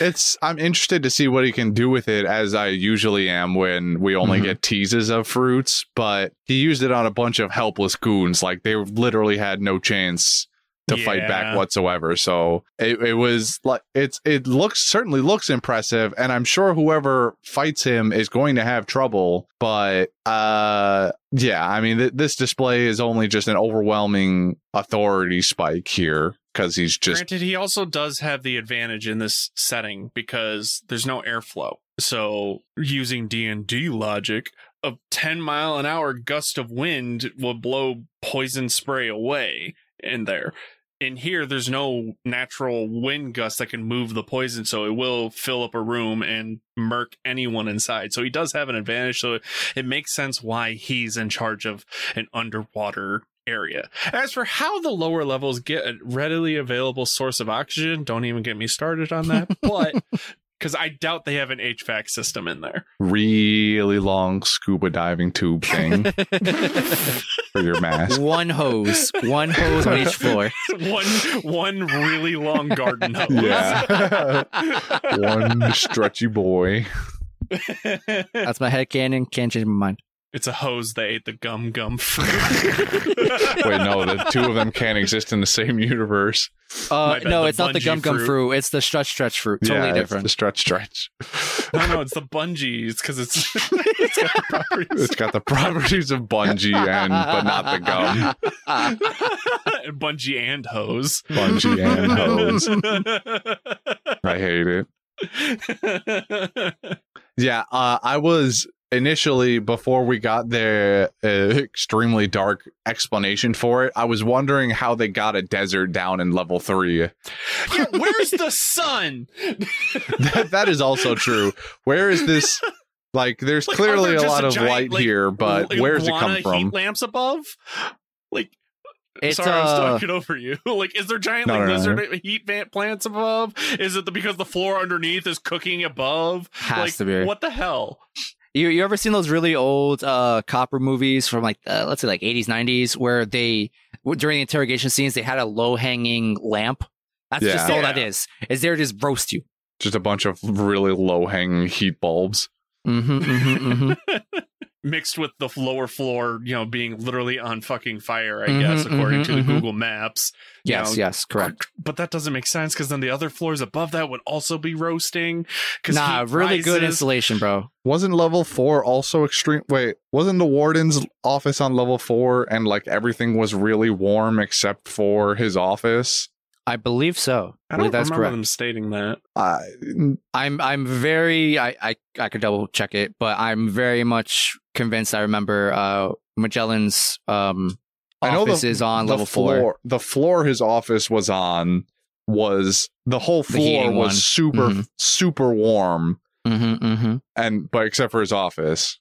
it's I'm interested to see what he can do with it as I usually am when we only Mhm. get teases of fruits, but he used it on a bunch of helpless goons like they literally had no chance to fight back whatsoever. So it, it was like it's it looks certainly looks impressive and I'm sure whoever fights him is going to have trouble, but uh yeah, I mean th- this display is only just an overwhelming authority spike here cuz he's just Granted, he also does have the advantage in this setting because there's no airflow. So using D and D logic, a 10 mile an hour gust of wind will blow poison spray away in there. In here, there's no natural wind gust that can move the poison, so it will fill up a room and murk anyone inside. So he does have an advantage. So it makes sense why he's in charge of an underwater area. As for how the lower levels get a readily available source of oxygen, don't even get me started on that. But because I doubt they have an HVAC system in there. really long scuba diving tube thing for your mask. one hose, one hose on each floor. one one really long garden hose. Yeah. One stretchy boy. That's my head canon. Can't change my mind. It's a hose that ate the gum gum fruit. Wait, no, the two of them can't exist in the same universe. Uh, bad, no, the it's not the bungee gum gum fruit. fruit. It's the stretch stretch fruit. Totally yeah, it's different. The stretch stretch. no, no, it's the bungee. It's because it's it's got the properties. It's got the properties of bungee and but not the gum. bungee and hose. Bungee and hose. I hate it. Yeah, uh, I was initially before we got the uh, extremely dark explanation for it. I was wondering how they got a desert down in level three. yeah, where's the sun? that, that is also true. Where is this? Like, there's Like, clearly a lot of giant, light like, here, but like, where's it come from? Lamps above. Like, It's, sorry, I was uh, talking over you. like, is there giant No, like no, no, lizard heat vent plants above? Is it the, because the floor underneath is cooking above? Has like, to be. What the hell? You you ever seen those really old uh copper movies from like uh, let's say like 80s 90s where they during the interrogation scenes they had a low hanging lamp. That's just all that Yeah. is. Is there to just roast you. Just a bunch of really low hanging heat bulbs. Mm-hmm, mm-hmm, mm-hmm. mixed with the lower floor, you know, being literally on fucking fire, I Mhm, guess, according mhm, to the mhm. Google Maps. you Yes, know, yes, correct. But that doesn't make sense because then the other floors above that would also be roasting. Because Nah, really good insulation, bro. Wasn't level four also extreme? Wait, wasn't the warden's office on level four and like everything was really warm except for his office? I believe so. I I don't believe that's remember correct. them stating that. I I'm I'm very I, I I could double check it, but I'm very much convinced I remember uh Magellan's um I know office the- is on the level floor, four. The floor his office was on was the whole floor heating was one. super Mhm. super warm, Mm-hmm, mm-hmm. and but except for his office.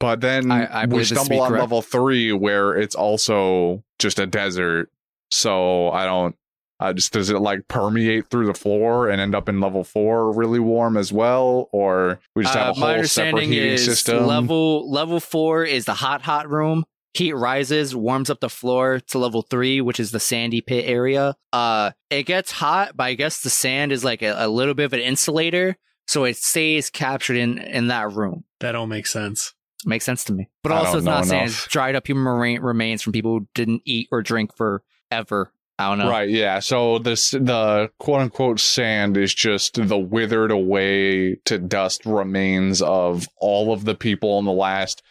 But then I- I we believe this to be stumble on correct. level three where it's also just a desert. So I don't. I just does it like permeate through the floor and end up in level four really warm as well, or we just have Uh, a my whole separate heating is system? level level four is the hot hot room. Heat rises, warms up the floor to level three, which is the sandy pit area. Uh, it gets hot, but I guess the sand is like a, a little bit of an insulator, so it stays captured in in that room. That all makes sense. Makes sense to me. But I also, it's not know sand; it's dried up human remains from people who didn't eat or drink forever. I don't know. Right, yeah. So this the quote unquote sand is just the withered away to dust remains of all of the people in the last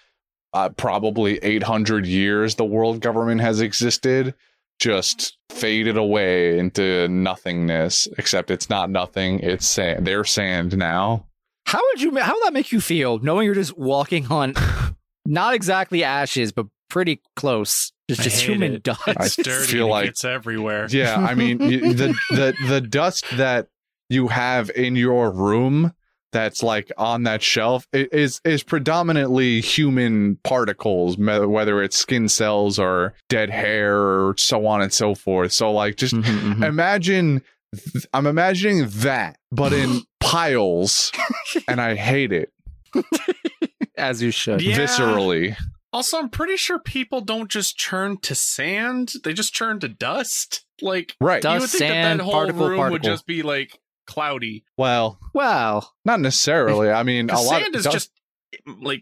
uh, probably 800 years the world government has existed just faded away into nothingness except it's not nothing it's sand they're sand now How would you? How would that make you feel, knowing you're just walking on, not exactly ashes, but pretty close, just just human it. dust? It's dirty. feel like- it gets everywhere. yeah i mean the the the dust that you have in your room that's like on that shelf is is predominantly human particles whether it's skin cells or dead hair or so on and so forth so like just Mhm, mhm. imagine i'm imagining that but in piles and i hate it As you should. Yeah. viscerally Also, I'm pretty sure people don't just churn to sand; they just churn to dust. Like right Dust, you would think that sand, that whole particle, room would just be like cloudy. well Well, not necessarily i mean a 'Cause lot of sand is dust- just like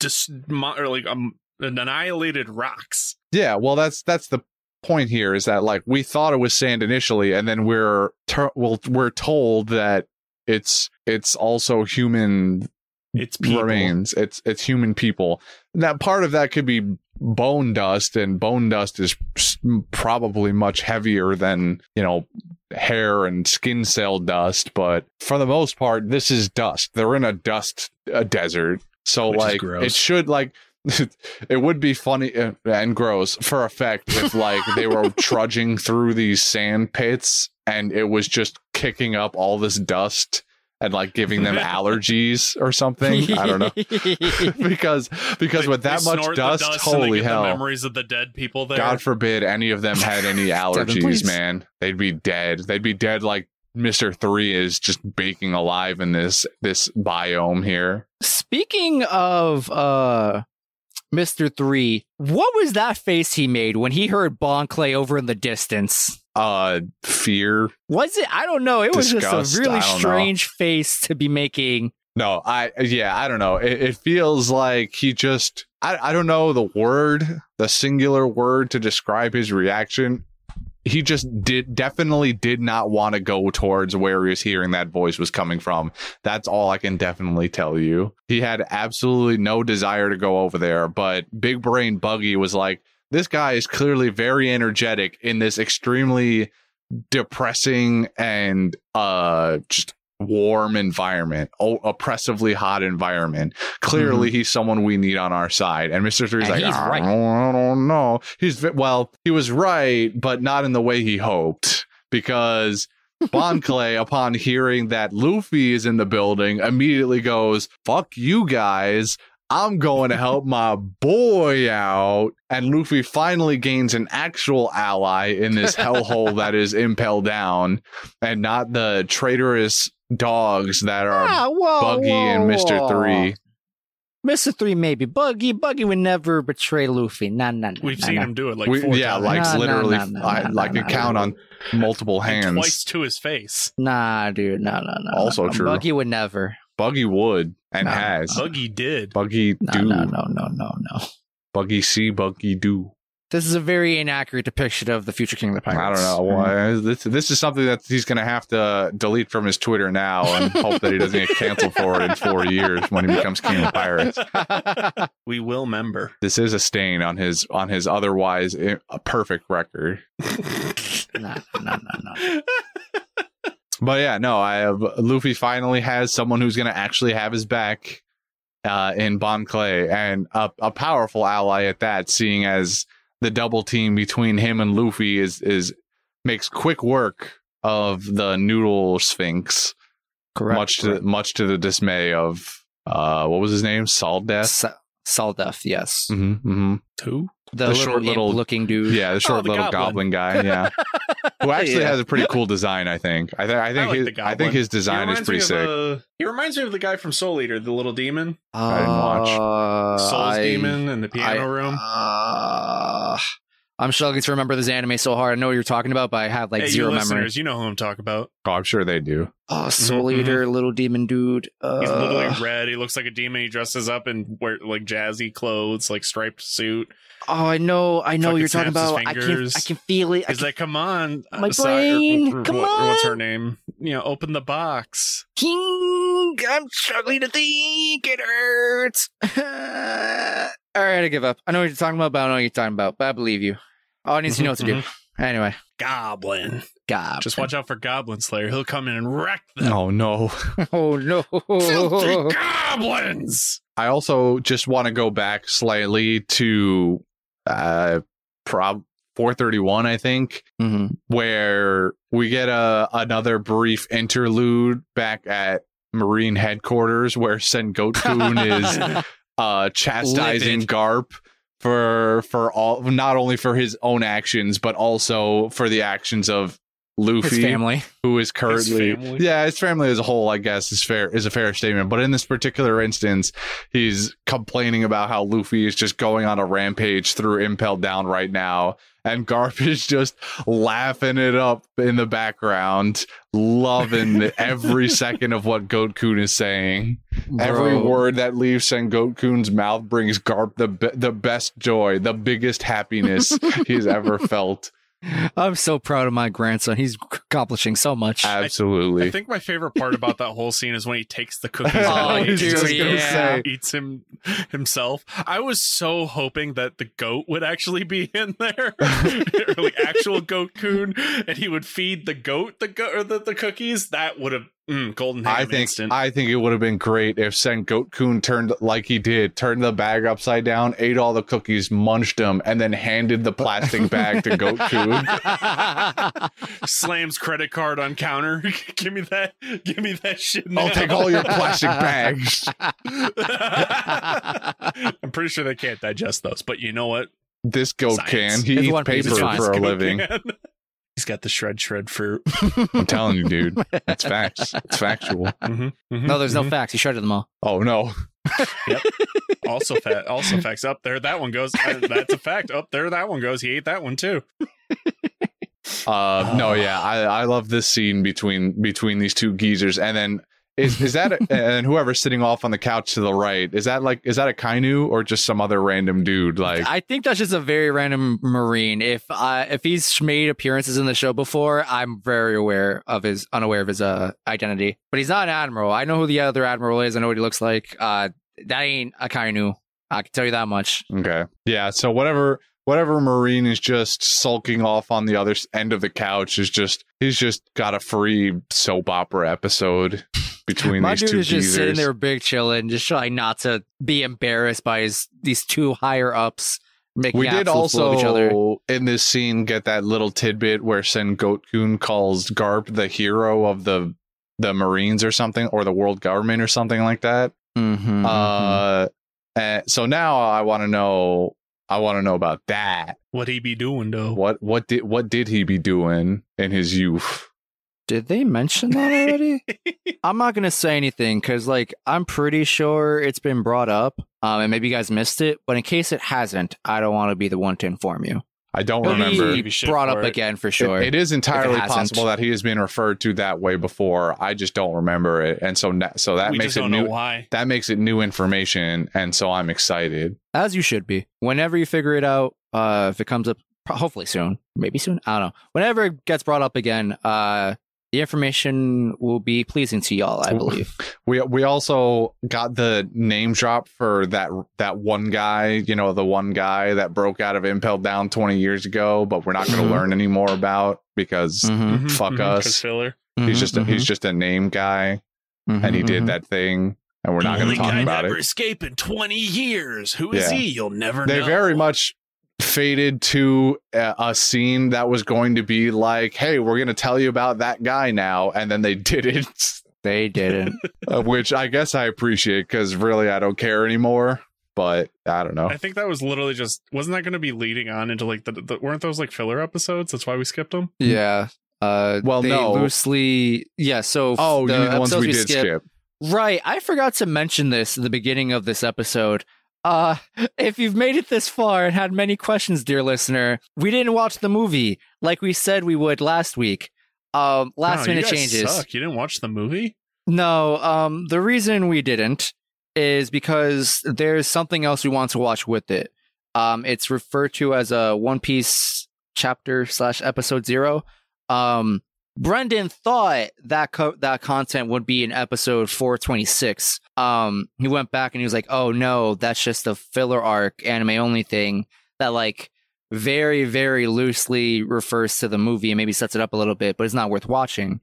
just mo- or like um annihilated rocks. Yeah, well, that's that's the point here is that like we thought it was sand initially, and then we're ter- well, we're told that it's it's also human It's people. remains. It's it's human people. Now, part of that could be bone dust, and bone dust is probably much heavier than you know hair and skin cell dust. But for the most part, this is dust. They're in a dust a desert, so Which like it should like. it would be funny uh, and gross for effect if like they were trudging through these sand pits and it was just kicking up all this dust and like giving them allergies or something. I don't know. because because They- with that much snort the dust, and they holy get the hell. memories of the dead people there. God forbid any of them had any allergies, please. man. They'd be dead. They'd be dead like Mr. 3 is just baking alive in this this biome here. Speaking of uh Mr. 3, what was that face he made when he heard Bon Clay over in the distance? Uh fear. Was it? I don't know. It was Disgust, just a really don't know. strange face to be making. No, I yeah, I don't know. It, it feels like he just I I don't know the word, the singular word to describe his reaction. He just did definitely did not want to go towards where he was hearing that voice was coming from. That's all I can definitely tell you. He had absolutely no desire to go over there, but Big Brain Buggy was like, this guy is clearly very energetic in this extremely depressing and uh just warm environment, oh, oppressively hot environment. Clearly, mm-hmm. he's someone we need on our side. And Mister Three's And like, he's I right. don't, I don't know. He's well, he was right, but not in the way he hoped because. Bon Clay, upon hearing that Luffy is in the building, immediately goes, Fuck you guys. I'm going to help my boy out. And Luffy finally gains an actual ally in this hellhole that is Impel Down and not the traitorous dogs that are Ah, whoa, Buggy and Mr. whoa. Three. Mr. 3 maybe. Buggy, Buggy would never betray Luffy. Nah, nah, nah. We've nah, seen nah. him do it like We- four yeah, times. like Nah, nah, literally, nah, nah, I, nah, like nah, a count nah. on multiple And hands. twice to his face. Nah, dude. No, no, no. Also no. true. Buggy would never. Buggy would and No. has. Buggy did. Buggy No, do. no, no, no, no, no. Buggy see, Buggy do. This is a very inaccurate depiction of the future king of the pirates. I don't know. Why. Uh, this, this is something that he's going to have to delete from his Twitter now and hope that he doesn't get canceled for it in four years when he becomes king of pirates. We will member. This is a stain on his on his otherwise perfect record. no, no, no, no. But yeah, no, I have Luffy finally has someone who's going to actually have his back uh, in Bon Clay and a, a powerful ally at that, seeing as the double team between him and Luffy is is makes quick work of the Noodle Sphinx, Correct. much to much to the dismay of uh, what was his name, Saldeath. Sa- Saldef, yes. hmm hmm Two? The, The little short little- looking dude. Yeah, the short the little goblin. goblin. guy. Yeah, who actually Yeah. has a pretty cool design. I think. I, th- I think. like his, the I think his design is pretty sick. of, uh, he reminds me of the guy from Soul Eater, the little demon, I didn't watch. Uh, Soul's I- demon in the piano I- room. Uh, I'm struggling to remember this anime so hard. I know what you're talking about, but I have like hey, zero you memory. you know who I'm talking about. Oh, I'm sure they do. Oh, Soul Mhm, Eater, little demon dude. Uh, He's literally red. He looks like a demon. He dresses up in wear like jazzy clothes, like striped suit. oh, I know, I know what you're talking about. I can, fingers. I can feel it. I He's can, like, "Come on, My uh, Sa- or- brain, or- or come what- What's her name? You know, open the box. King, I'm struggling to think. It hurts. All right, I give up. I know what you're talking about, but I don't know what you're talking about. But I believe you. Audience, you know what to do. Anyway, Goblin. Goblin. Just watch out for Goblin Slayer. He'll come in and wreck them. Oh no. Oh no. Filthy goblins. I also just want to go back slightly to uh prob 431 I think hmm where we get a another brief interlude back at Marine headquarters where Sengoku is uh chastising Livid. Garp for for all not only for his own actions but also for the actions of Luffy His family. who is currently family? yeah his family as a whole i guess is fair is a fair statement but in this particular instance he's complaining about how luffy is just going on a rampage through impel down right now and garp is just laughing it up in the background loving every second of what goat Kun is saying. Every word that leaves sengoku kun's mouth brings garp the be- the best joy the biggest happiness he's ever felt I'm so proud of my grandson. He's accomplishing so much. absolutely I think my favorite part about that whole scene is when he takes the cookies Oh, away and dude, just yeah. eats him himself. I was so hoping that the goat would actually be in there, or like actual goat coon, and he would feed the goat the goat or the, the cookies. That would have mm, golden ham I think instant. I think it would have been great if Sengoku Kun turned like he did, turned the bag upside down, ate all the cookies, munched them, and then handed the plastic bag to Goat Kun. Slams credit card on counter. give me that. Give me that shit. Now. I'll take all your plastic bags. I'm pretty sure they can't digest those, but you know what? This goat Science. can. He It's eats one paper for a living. can. He's got the shred shred fruit. I'm telling you, dude. It's facts. It's factual. Mhm, mhm, no, there's no mhm. facts. He shredded them all. Oh no. also fa- also facts up there. That one goes. Uh, that's a fact. Up there, that one goes. He ate that one too. Uh, no, yeah, I, I love this scene between between these two geezers, and then is is that a, and whoever's sitting off on the couch to the right is that like is that Akainu or just some other random dude? Like, I think that's just a very random Marine. If uh, if he's made appearances in the show before, I'm very aware of his unaware of his uh, identity. But he's not an admiral. I know who the other admiral is. I know what he looks like. Uh, that ain't Akainu. I can tell you that much. okay, yeah. So whatever whatever Marine is just sulking off on the other end of the couch is just he's just got a free soap opera episode between My these dude two is just sitting there, big chilling, just trying not to be embarrassed by his these two higher ups making. We did absolute fool of each other. also in this scene get that little tidbit where Sengoku Kun calls Garp the hero of the the Marines or something, or the world government or something like that. Mhm, Uh, and so now I want to know. I want to know about that. What he be doing though? What what did what did he be doing in his youth? Did they mention that already? I'm not gonna say anything because, like, I'm pretty sure it's been brought up, um, and maybe you guys missed it. But in case it hasn't, I don't want to be the one to inform you. I don't He'll remember. be Maybe brought up it. again for It- sure. it is entirely hasn't. possible that he has been referred to that way before. I just don't remember it, and so na- so that we makes just it don't new. know why. That makes it new information, and so I'm excited. As you should be. Whenever you figure it out, uh, if it comes up, hopefully soon, maybe soon. I don't know. Whenever it gets brought up again, uh, the information will be pleasing to y'all. I believe. We we also got the name drop for that that one guy, you know, the one guy that broke out of Impel Down 20 years ago, but we're not going to Mhm. learn any more about because Mhm, Mhm, Fuck mhm, 'cause us. Filler. he's just a, mhm, he's just a name guy, and he did that thing, and we're not going to talk guy about never it. escape in 20 years. Who is Yeah. he? You'll never They know. very much faded to a, a scene that was going to be like, "Hey, we're going to tell you about that guy now," and then they didn't. They didn't. Uh, which I guess I appreciate because really I don't care anymore. But I don't know. I think that was literally just wasn't that going to be leading on into like the, the weren't those like filler episodes? That's why we skipped them. yeah. Uh, Well, they no. loosely. Yeah. So f- Oh, you mean the ones episodes we did skipped- skip. Right. I forgot to mention this at the beginning of this episode. Uh, if you've made it this far and had many questions, dear listener, we didn't watch the movie like we said we would last week. Um, last Wow, minute changes. Suck. You didn't watch the movie? No, um, the reason we didn't is because there's something else we want to watch with it. Um, it's referred to as a One Piece chapter slash episode zero. Um, Brendan thought that co- that content would be in episode 426. Um, he went back and he was like, "Oh no, that's just a filler arc, anime only thing that like very very loosely refers to the movie and maybe sets it up a little bit, but it's not worth watching."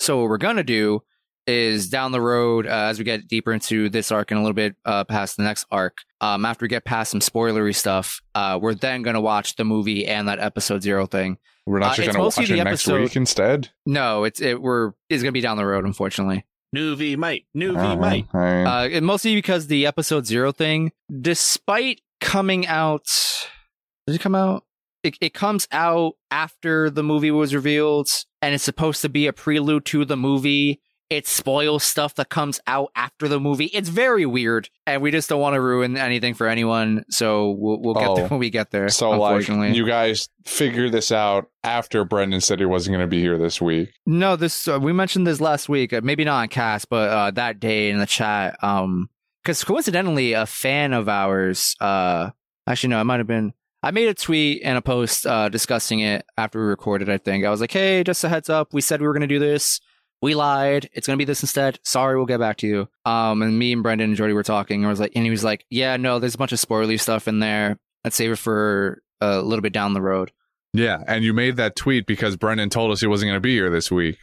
So what we're gonna do is down the road uh, as we get deeper into this arc and a little bit uh, past the next arc. Um, after we get past some spoilery stuff, uh, we're then gonna watch the movie and that episode zero thing. We're not Uh, just going to watch it next episode- week instead. No, it's it we're it's gonna be down the road, unfortunately. New V mate. New V Uh-huh. mate. I mean, Uh, and mostly because the episode zero thing, despite coming out, does it come out? It, it comes out after the movie was revealed, and it's supposed to be a prelude to the movie. It spoils stuff that comes out after the movie. It's very weird, and we just don't want to ruin anything for anyone. So we'll, we'll get Oh. there when we get there. so like unfortunately, you guys figure this out after Brendan said he wasn't going to be here this week. No, this uh, we mentioned this last week. Uh, maybe not on cast, but uh, that day in the chat. Um, because coincidentally, a fan of ours. Uh, actually, no, it might have been. I made a tweet and a post uh, discussing it after we recorded. I think I was like, "Hey, just a heads up. We said we were going to do this. We lied. It's going to be this instead. Sorry, we'll get back to you." Um, and me and Brendan and Jordy were talking. And I was like, and he was like, "Yeah, no, there's a bunch of spoilery stuff in there. Let's save it for a little bit down the road." Yeah, and you made that tweet because Brendan told us he wasn't going to be here this week.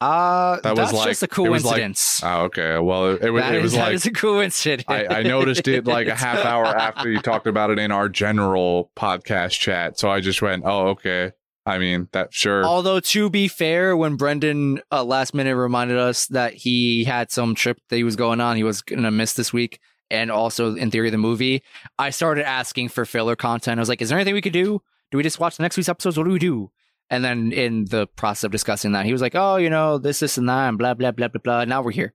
Uh, That was like- just a was like- coincidence. Oh, okay. Well, it, it, That it is- was that like is a coincidence. I, I noticed it like a half hour after you talked about it in our general podcast chat. So I just went, "Oh, okay." I mean, that sure. Although to be fair, when Brendan uh, last minute reminded us that he had some trip that he was going on, he was gonna miss this week, and also in theory the movie, I started asking for filler content. I was like, "Is there anything we could do? Do we just watch the next week's episodes? What do we do?" And then in the process of discussing that, he was like, "Oh, you know, this, this, and that, and blah, blah, blah, blah, blah." Now we're here.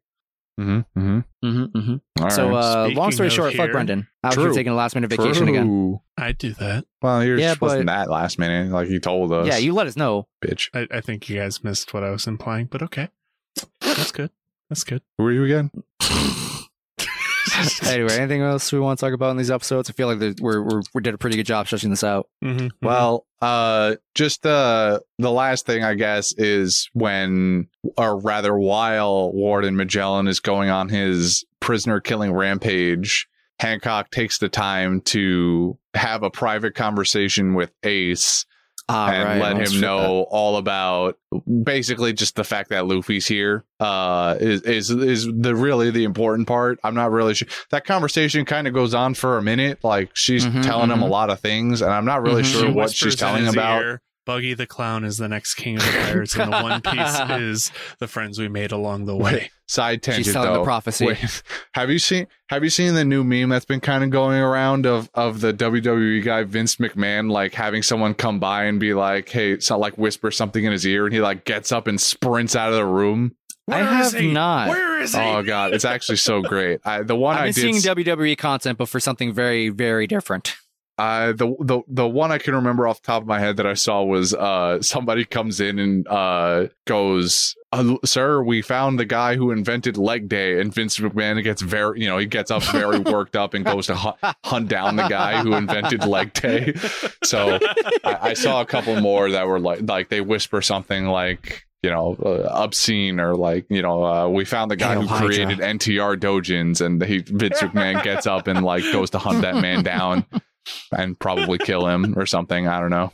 Hmm hmm Mm-hmm, mm-hmm. All So, right. uh, long story of short, fuck Brendan. I was taking a last minute vacation again. I'd do that. Well, yours Yeah, wasn't that last minute, like he told us. Yeah, you let us know. bitch. I, I think you guys missed what I was implying, but okay. That's good. That's good. Who are you again? anyway, anything else we want to talk about in these episodes? I feel like we're, we're we did a pretty good job stretching this out. Mm-hmm. Well, uh, just the the last thing I guess is when, or rather, while Warden Magellan is going on his prisoner killing rampage, Hancock takes the time to have a private conversation with Ace Ah, and right. let him forgot. know all about basically just the fact that Luffy's here uh is is is the really the important part. I'm not really sure. That conversation kind of goes on for a minute like she's Mhm, telling him a mhm. lot of things and I'm not really Mhm. sure She what she's telling about. ear, Buggy the Clown is the next king of the pirates, and the One Piece is the friends we made along the way. Side tangent She's telling though. the prophecy. Wait, have you seen have you seen the new meme that's been kind of going around of of the WWE guy Vince McMahon like having someone come by and be like, "Hey," so like whisper something in his ear, and he like gets up and sprints out of the room. I have he? not. Where is he? Oh god, it's actually so great. I, the one I've I did seeing WWE content, but for something very, very different. Uh, the the the one I can remember off the top of my head that I saw was uh somebody comes in and uh goes, uh, "Sir, we found the guy who invented leg day," and Vince McMahon gets very you know he gets up very worked up and goes to hu- hunt down the guy who invented leg day. So I, I saw a couple more that were like like they whisper something like. You know, uh, obscene or like you know, uh, we found the guy Hail who created NTR Dojins, and he Vince McMahon gets up and like goes to hunt that man down and probably kill him or something. I don't know.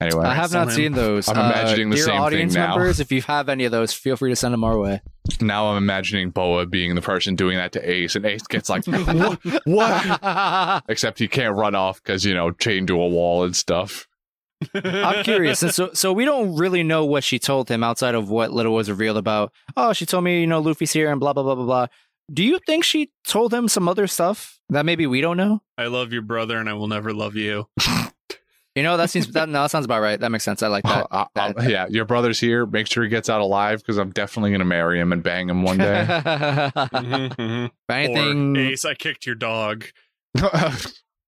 Anyway, I have not Excellent. seen those. I'm uh, imagining the dear same thing audience now. members, if you have any of those, feel free to send them our way. now I'm imagining Boa being the person doing that to Ace, and Ace gets like, what? what? Except he can't run off because you know chained to a wall and stuff. I'm curious. And so, so we don't really know what she told him outside of what little was revealed about. Oh, she told me, you know, Luffy's here and blah blah blah blah blah. Do you think she told him some other stuff that maybe we don't know? I love your brother and I will never love you. You know, that seems that no, that sounds about right. That makes sense. I like that. Uh, uh, yeah, your brother's here. Make sure he gets out alive because I'm definitely gonna marry him and bang him one day. Mhm, mhm. Anything, Or, Ace, I kicked your dog.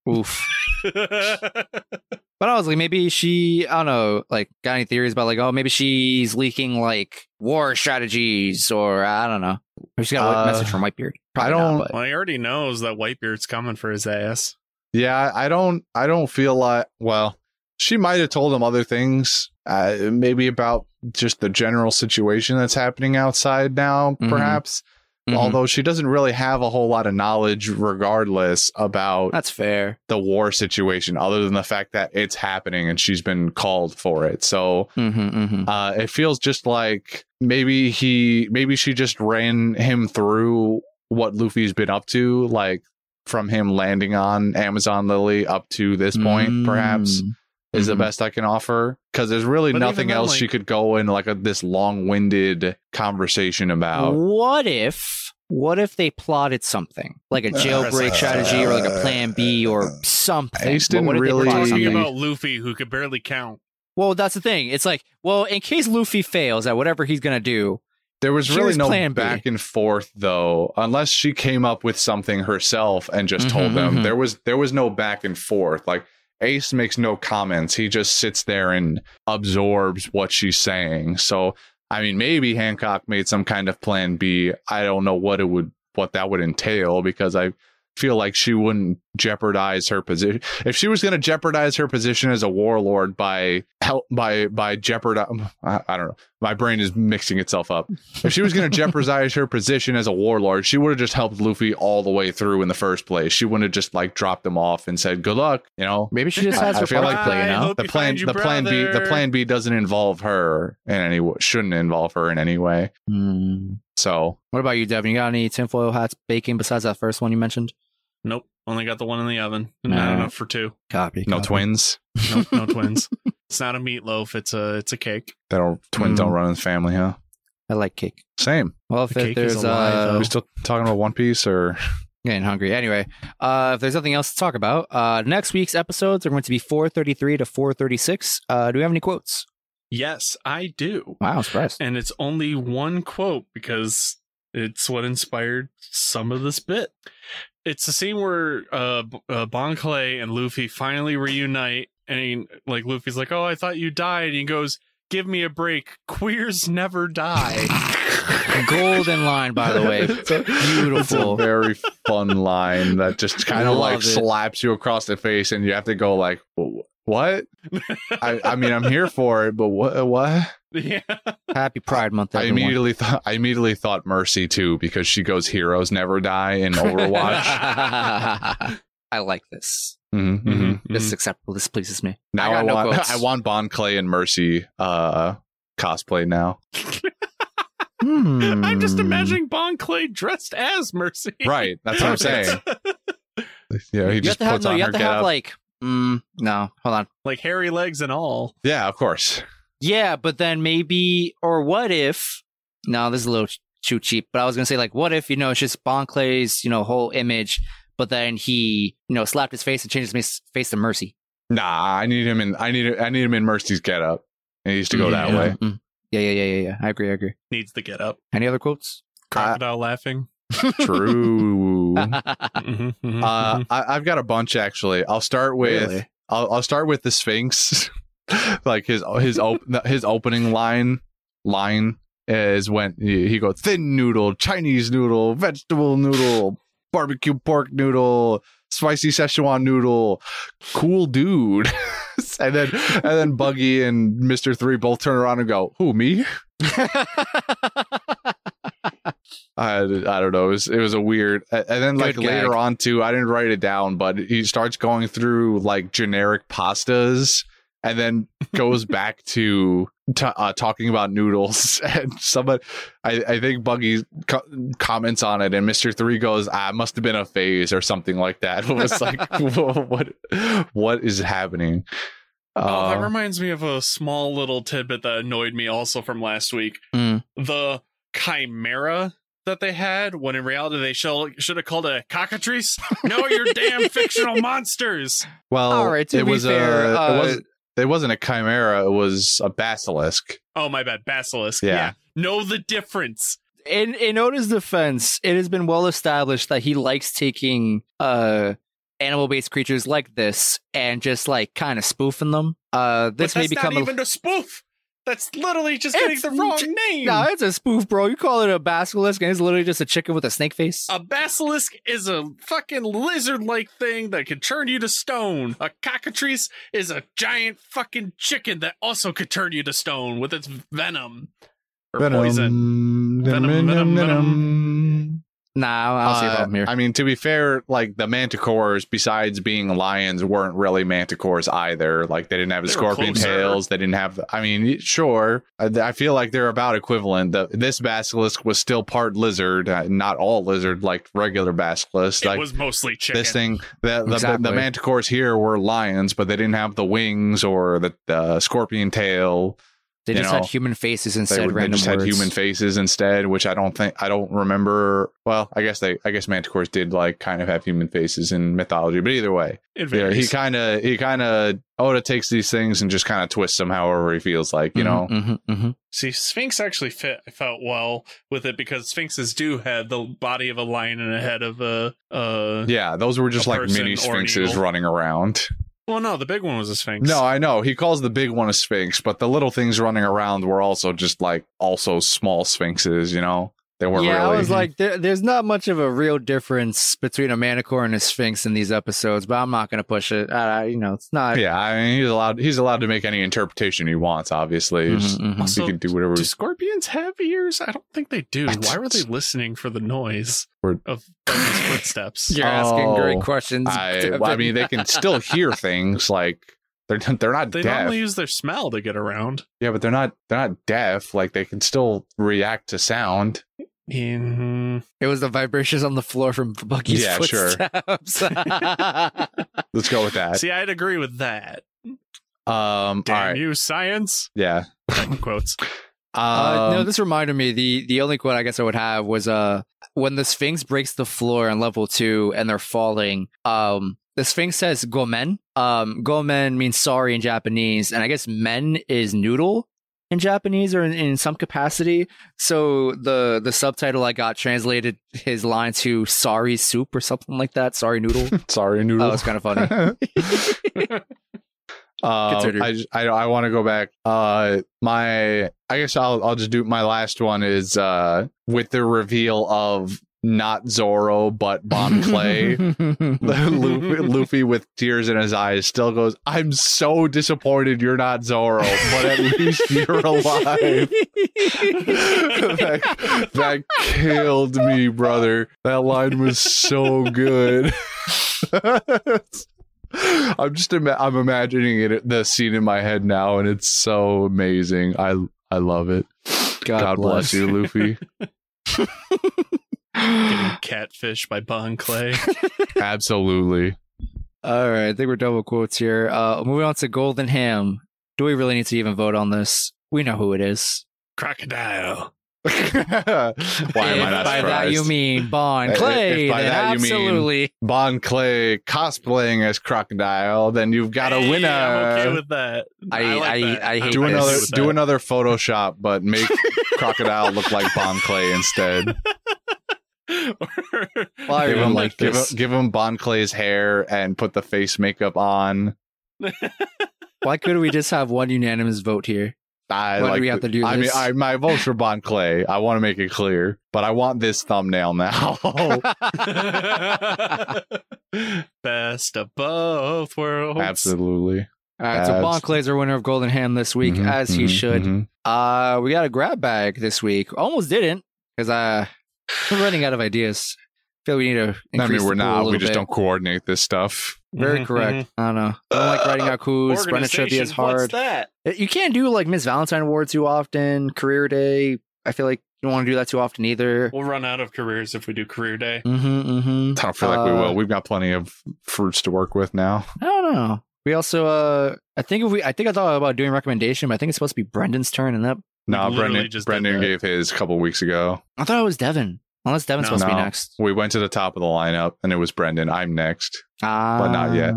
oof. But I was like, maybe she, I don't know, like, got any theories about like, oh, maybe she's leaking like war strategies, or I don't know. Or she got a Uh, message from Whitebeard. Probably I don't- but- well, he already knows that Whitebeard's coming for his ass. Yeah, I don't. I don't feel like. Well, she might have told him other things, uh, maybe about just the general situation that's happening outside now, Mhm. perhaps. Mhm. Although she doesn't really have a whole lot of knowledge, regardless about that's fair. the war situation, other than the fact that it's happening and she's been called for it. So Mm-hmm, mm-hmm. uh, it feels just like maybe he, maybe she just ran him through what Luffy's been up to, like from him landing on Amazon Lily up to this point, perhaps is the Mhm. best I can offer. Because there's really But nothing then, else like- she could go in like a, this long-winded conversation about. What if? What if they plotted something like a jailbreak Uh, strategy or like a plan B or something? Ace What- didn't what they really- plotted Talking about Luffy, who could barely count. Well, that's the thing. It's like, well, in case Luffy fails at whatever he's gonna do, There was really Here's no plan back and forth though, unless she came up with something herself and just told Mhm, them. mhm. There was there was no back and forth. Like Ace makes no comments. He just sits there and absorbs what she's saying. So I mean, maybe Hancock made some kind of plan B. I don't know what it would what that would entail because I feel like she wouldn't jeopardize her position. If she was going to jeopardize her position as a warlord by help by by jeopardize I, I don't know. My brain is mixing itself up. If she was going to jeopardize her position as a warlord, she would have just helped Luffy all the way through in the first place. She wouldn't have just like dropped him off and said, "Good luck," you know. maybe she just I- has I her feel like to play. You I know, The plan, find your the plan B, the plan B doesn't involve her in any. Shouldn't involve her in any way. Hmm. So What about you, Devin? You got any tinfoil hats baking besides that first one you mentioned? Nope. Only got the one in the oven. Nah. Not enough for two. Copy. no copy. twins. No, no twins. It's not a meatloaf. It's a it's a cake. That don't twins don't Mm. run in the family, huh? I like cake. Same. Well, if The it- cake is there's alive, uh, though. we still talking about One Piece or getting hungry. Anyway, uh, if there's nothing else to talk about, uh, next week's episodes are going to be 433 to 436. Uh, do we have any quotes? Yes, I do. Wow, surprised. And it's only one quote because it's what inspired some of this bit. It's the scene where uh, uh Bon Clay and Luffy finally reunite, and he, like Luffy's like, "Oh, I thought you died." And he goes, "Give me a break. Queers never die." Golden line, by the way. It's a- Beautiful. It's a very fun line that just kind of like it. slaps you across the face, and you have to go like, "Wh- "What?" I, I mean, I'm here for it, but what? What? yeah, Happy Pride Month, I immediately thought I immediately thought Mercy too because she goes, "Heroes never die" in Overwatch. I like this. Mhm, mhm. This is acceptable. This pleases me. Now I I, got no want. I want Bon Clay and Mercy uh cosplay now. I'm just Hmm. imagining Bon Clay dressed as Mercy. Right, that's what I'm saying. Yeah, he You have just to have, puts no, on you her have to get have up. like, mm, no, hold on. like hairy legs and all. yeah, of course. Yeah, but then maybe, or what if? No, this is a little too cheap. But I was gonna say, like, what if you know it's just Bon Clay's you know whole image, but then he you know slapped his face and changed his face to Mercy. Nah, I need him in. I need. I need him in Mercy's get up. He needs to go that yeah. way. Mm. Yeah, yeah, yeah, yeah, yeah. I agree. I agree. Needs to get up. Any other quotes? Crocodile laughing. True. Mhm, mhm, Uh, mhm. I, I've got a bunch actually. I'll start with Really? I'll, I'll start with the Sphinx. like his his op- his opening line line is when he, he goes thin noodle, Chinese noodle, vegetable noodle, barbecue pork noodle, spicy Szechuan noodle, cool dude. and then and then Buggy and Mister Three both turn around and go, "Who me?" I, I don't know. It was, it was a weird. And then like Good later gag. on too, I didn't write it down, but he starts going through like generic pastas, and then goes back to t- uh, talking about noodles. And somebody, I, I think Buggy co- comments on it, and Mister Three goes, "Ah, must have been a phase or something like that." It was like, what, what is happening? Oh, that Uh, reminds me of a small little tidbit that annoyed me also from last week. Mm. The chimera that they had, when in reality they should, should have called it a cockatrice. No, you're damn fictional monsters. well, All right, to it be was fair, a, uh, it wasn't. It wasn't a chimera. It was a basilisk. Oh, my bad. Basilisk. Yeah. Know the difference. in in Oda's defense, it has been well established that he likes taking uh animal based creatures like this and just like kind of spoofing them. Uh this but may become not a even a spoof. That's literally just getting the wrong name. No, it's a spoof, bro. You call it a basilisk and it's literally just a chicken with a snake face. A basilisk is a fucking lizard like thing that can turn you to stone. A cockatrice is a giant fucking chicken that also could turn you to stone with its venom. Or poison. Venom, Venom, venom, nah, I don't see a Uh, problem here. I mean, to be fair, like the manticores, besides being lions, weren't really manticores either. Like they didn't have the They scorpion tails. They didn't have. The, I mean, sure. I, I feel like they're about equivalent. The, this basilisk was still part lizard, uh, not all lizard, like regular basilisk. It Like was mostly chicken. this thing, the the, Exactly. the manticores here were lions, but they didn't have the wings or the, the scorpion tail. They you just know, had human faces They, instead. were- they random just had human faces instead, which I don't think I don't remember. Well, I guess they I guess manticores did like kind of have human faces in mythology, but either way, It yeah, he kind of he kind of Oda takes these things and just kind of twists them however he feels like, you know. Mhm, mhm, mhm. See, Sphinx actually fit. I felt well with it because Sphinxes do have the body of a lion and a head of a. Uh, Yeah, those were just like mini sphinxes running around. Well, no, the big one was a Sphinx. No, I know he calls the big one a sphinx, but the little things running around were also just like also small sphinxes. You know, they weren't Yeah, really. I was like, there, there's not much of a real difference between a manticore and a sphinx in these episodes, but I'm not going to push it. Uh, you know, it's not. yeah, I mean, he's allowed. He's allowed to make any interpretation he wants. Obviously, Mhm, Just- mhm. Also, he can do whatever. Do scorpions have ears? I don't think they do. I Why were they listening for the noise Or- of footsteps? You're asking great Oh, questions. I, I mean, they can still hear things. Like they're they're not They deaf. normally use their smell to get around. yeah, but they're not they're not deaf. Like they can still react to sound. Mhm. It was the vibrations on the floor from Buggy's Yeah, sure. Let's go with that. See, I'd agree with that. Um, Damn all right, you, science. yeah. Second quotes. Uh, no, Um, this reminded me. The the only quote I guess I would have was uh when the Sphinx breaks the floor on level two and they're falling. Um, the Sphinx says "gomen." Um, "gomen" means sorry in Japanese, and I guess "men" is noodle in Japanese or in, in some capacity. So the the subtitle I got translated his line to "sorry soup" or something like that. Sorry noodle. sorry, noodle. that was kind of funny. Um, I, I I want to go back. Uh, my I guess I'll I'll just do my last one is uh with the reveal of not Zoro but Bon Clay. Luffy, Luffy with tears in his eyes still goes. I'm so disappointed you're not Zoro, but at least you're alive. that, that killed me, brother. That line was so good. I'm just ima- I'm imagining it the scene in my head now, and it's so amazing. I I love it. God, bless. you, Luffy. Getting catfish by Bon Clay. Absolutely. All right, I think we're double quotes here. Uh, moving on to Golden Ham. Do we really need to even vote on this? We know who it is. Crocodile. Why am if I not by that you mean Bon If- if Clay, by then that you mean- absolutely. Bon Clay cosplaying as Crocodile, then you've got a Hey, winner. I'm okay with that. I- like I- that. I I'm hate do okay another this. with do that. another Photoshop, but make Crocodile look like Bon Clay instead. Why Give him, like give, this? him, give him Bon Clay's hair and put the face makeup on. Why couldn't we just have one unanimous vote here? I Why do we have to do I this? mean, I, my vote's for Bon Clay. I want to make it clear, but I want this thumbnail now. Best of both worlds. Absolutely. All right, so Abs- Bon Clay's our winner of Golden Ham this week, Mhm, as he mhm, should. mhm. Uh, we got a grab bag this week. Almost didn't because uh, we're running out of ideas. I feel we need to. I mean, we're the pool a not. We just bit. don't coordinate this stuff. Very Mhm, correct. I don't know. I don't like writing out coups. Brennan trivia is Organization, what's hard. that? You can't do like Miss Valentine Award too often. Career Day. I feel like you don't want to do that too often either. We'll run out of careers if we do career day. Mm-hmm. Mm-hmm. I don't feel like we Uh, will. We've got plenty of fruits to work with now. I don't know. We also, uh, I think if we, I think I thought about doing recommendation, but I think it's supposed to be Brendan's turn, and that No, literally Brendan. just did Brendan that. gave his a couple weeks ago. I thought it was Devin. Unless Devin's No. supposed to be No. next. We went to the top of the lineup, and it was Brendan. I'm next. Ah, But not yet.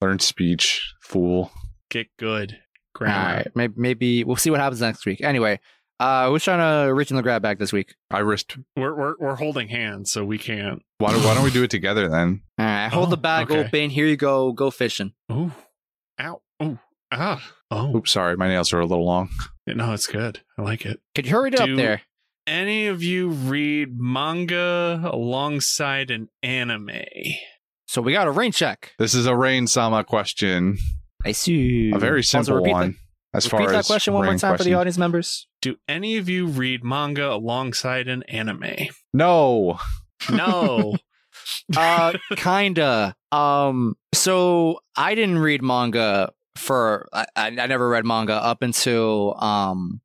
Learn speech, fool. Get good. All Grammar. right, maybe, maybe we'll see what happens next week. Anyway, uh, who's trying to reach in the grab bag this week? I risked. We're, we're we're holding hands, so we can't. Why don't, why don't we do it together then? All right, hold Oh, the bag okay. open. Here you go. Go fishing. Ooh, ow, ooh, ah, oh. Oops, sorry, my nails are a little long. No, it's good. I like it. Could you hurry it up there? Any of you read manga alongside an anime? So we got a rain check. This is a rain sama question. I see. A very Also, simple repeat one. That, as repeat far that as question one more rain time for the audience members. Do any of you read manga alongside an anime? No. No. uh kinda um so i didn't read manga for I, I never read manga up until um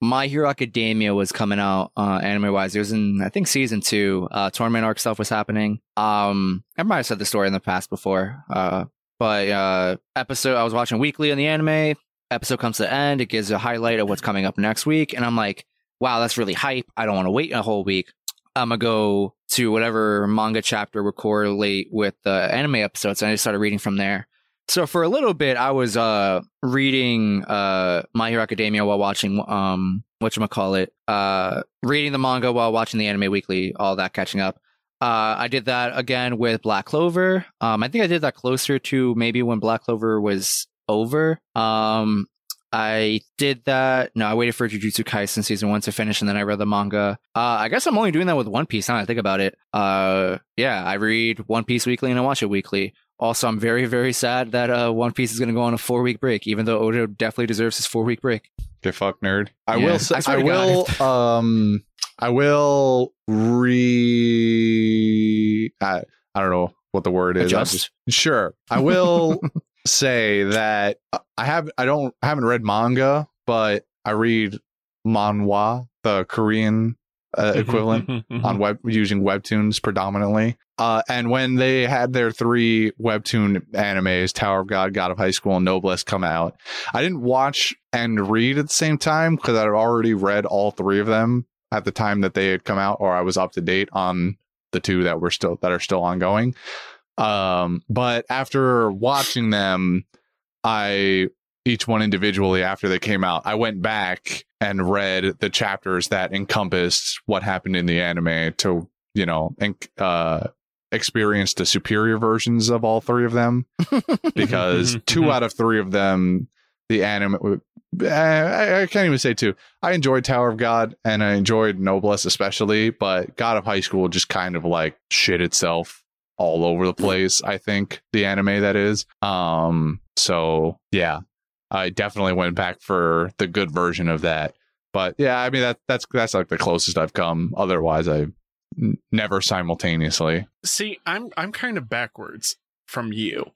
my hero academia was coming out uh anime wise it was in i think season two. Uh tournament arc stuff was happening. Um i might have said the story in the past before uh but uh episode i was watching weekly in the anime. Episode comes to the end. It gives a highlight of what's coming up next week. And i'm like wow that's really hype. I don't want to wait a whole week. I'm gonna go to whatever manga chapter would correlate with the anime episodes, and I just started reading from there. So for a little bit, I was uh reading uh My Hero Academia while watching um what call it uh reading the manga while watching the anime weekly, all that catching up. Uh, I did that again with Black Clover. Um, I think I did that closer to maybe when Black Clover was over. Um, I did that. No, I waited for Jujutsu Kaisen season one to finish, and then I read the manga. Uh, I guess I'm only doing that with One Piece. Now I think about it. Uh, yeah, I read One Piece weekly and I watch it weekly. Also, I'm very, very sad that uh, One Piece is going to go on a four week break, even though Oda definitely deserves his four week break. Get fuck nerd. I Yeah. will. Say, I I, will. um. I will re. I, I don't know what the word is. Adjust? just- sure. I will say that I have. I don't. I haven't read manga, but I read manhwa, the Korean uh, equivalent on web using webtoons predominantly. Uh, and when they had their three webtoon animes, Tower of God, God of High School, and Noblesse come out, I didn't watch and read at the same time because I had already read all three of them at the time that they had come out, or I was up to date on the two that were still that are still ongoing. Um, but after watching them, I each one individually after they came out, I went back and read the chapters that encompassed what happened in the anime to, you know, and uh experience the superior versions of all three of them. Because Mhm, two mhm. out of three of them the anime uh, I, I can't even say two. I enjoyed tower of god and i enjoyed noblesse especially but god of high school just kind of like shit itself all over the place i think the anime that is. Um so yeah i definitely went back for the good version of that but yeah i mean that that's that's like the closest i've come otherwise i n- never simultaneously See, I'm I'm kind of backwards from you.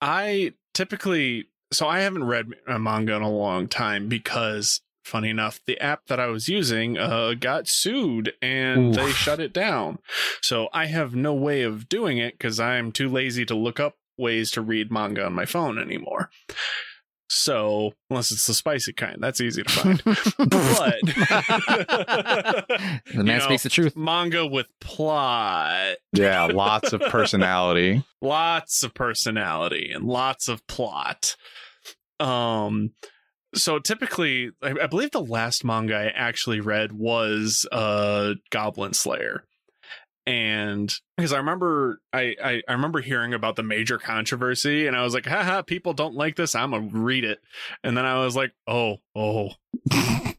I typically so I haven't read a manga in a long time because funny enough, the app that I was using uh got sued and Oof. they shut it down. So I have no way of doing it cuz I'm too lazy to look up ways to read manga on my phone anymore. So, unless it's the spicy kind, that's easy to find. but the man You know, speaks the truth. manga with plot yeah lots of personality lots of personality and lots of plot. Um, so typically, I, I believe the last manga I actually read was uh Goblin Slayer, and because I remember I, I I remember hearing about the major controversy, and I was like, haha, people don't like this. I'm gonna read it, and then I was like, oh, oh, all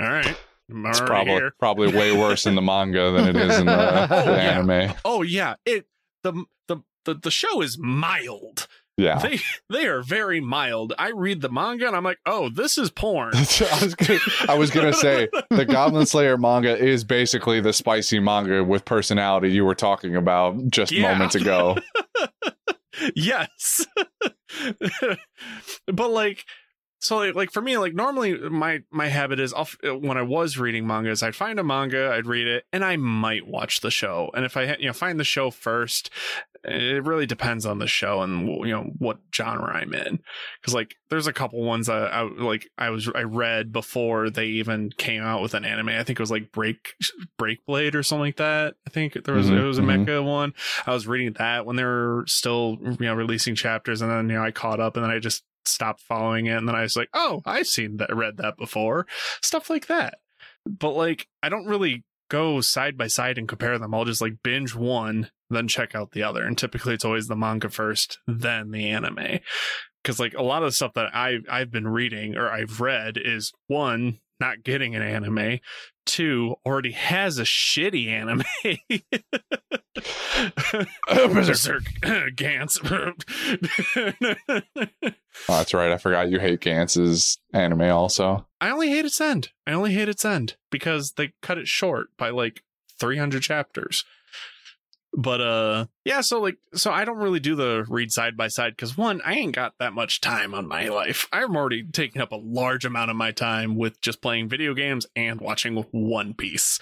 right. I'm It's probably here. probably way worse in the manga than it is in the, the Yeah. anime. Oh yeah, it the the the, the show is mild. Yeah. They they are very mild. I read the manga and I'm like, oh, this is porn. I was gonna, I was gonna say the Goblin Slayer manga is basically the spicy manga with personality you were talking about just Yeah. moments ago. yes but like so like, like for me like normally my my habit is I'll, when i was reading mangas i'd find a manga i'd read it and i might watch the show and if i you know find the show first it really depends on the show and you know what genre i'm in because like there's a couple ones that I like I was I read before they even came out with an anime. I think it was like Break Break Blade or something like that. I think there was Mhm, it was a mhm. mecha one. I was reading that when they were still you know releasing chapters, and then you know I caught up, and then I just stopped following it, and then I was like, oh, I've seen that, read that before, stuff like that. But like, I don't really go side by side and compare them. I'll just like binge one, then check out the other, and typically it's always the manga first, then the anime. Because like a lot of the stuff that I I've been reading or I've read is one not getting an anime, two already has a shitty anime. Berserk Gantz. Oh, that's right. I forgot you hate Gantz's anime also. I only hate its end. I only hate its end because they cut it short by like 300 chapters. But uh yeah, so like so I don't really do the read side by side cuz one, I ain't got that much time on my life. I'm already taking up a large amount of my time with just playing video games and watching One Piece.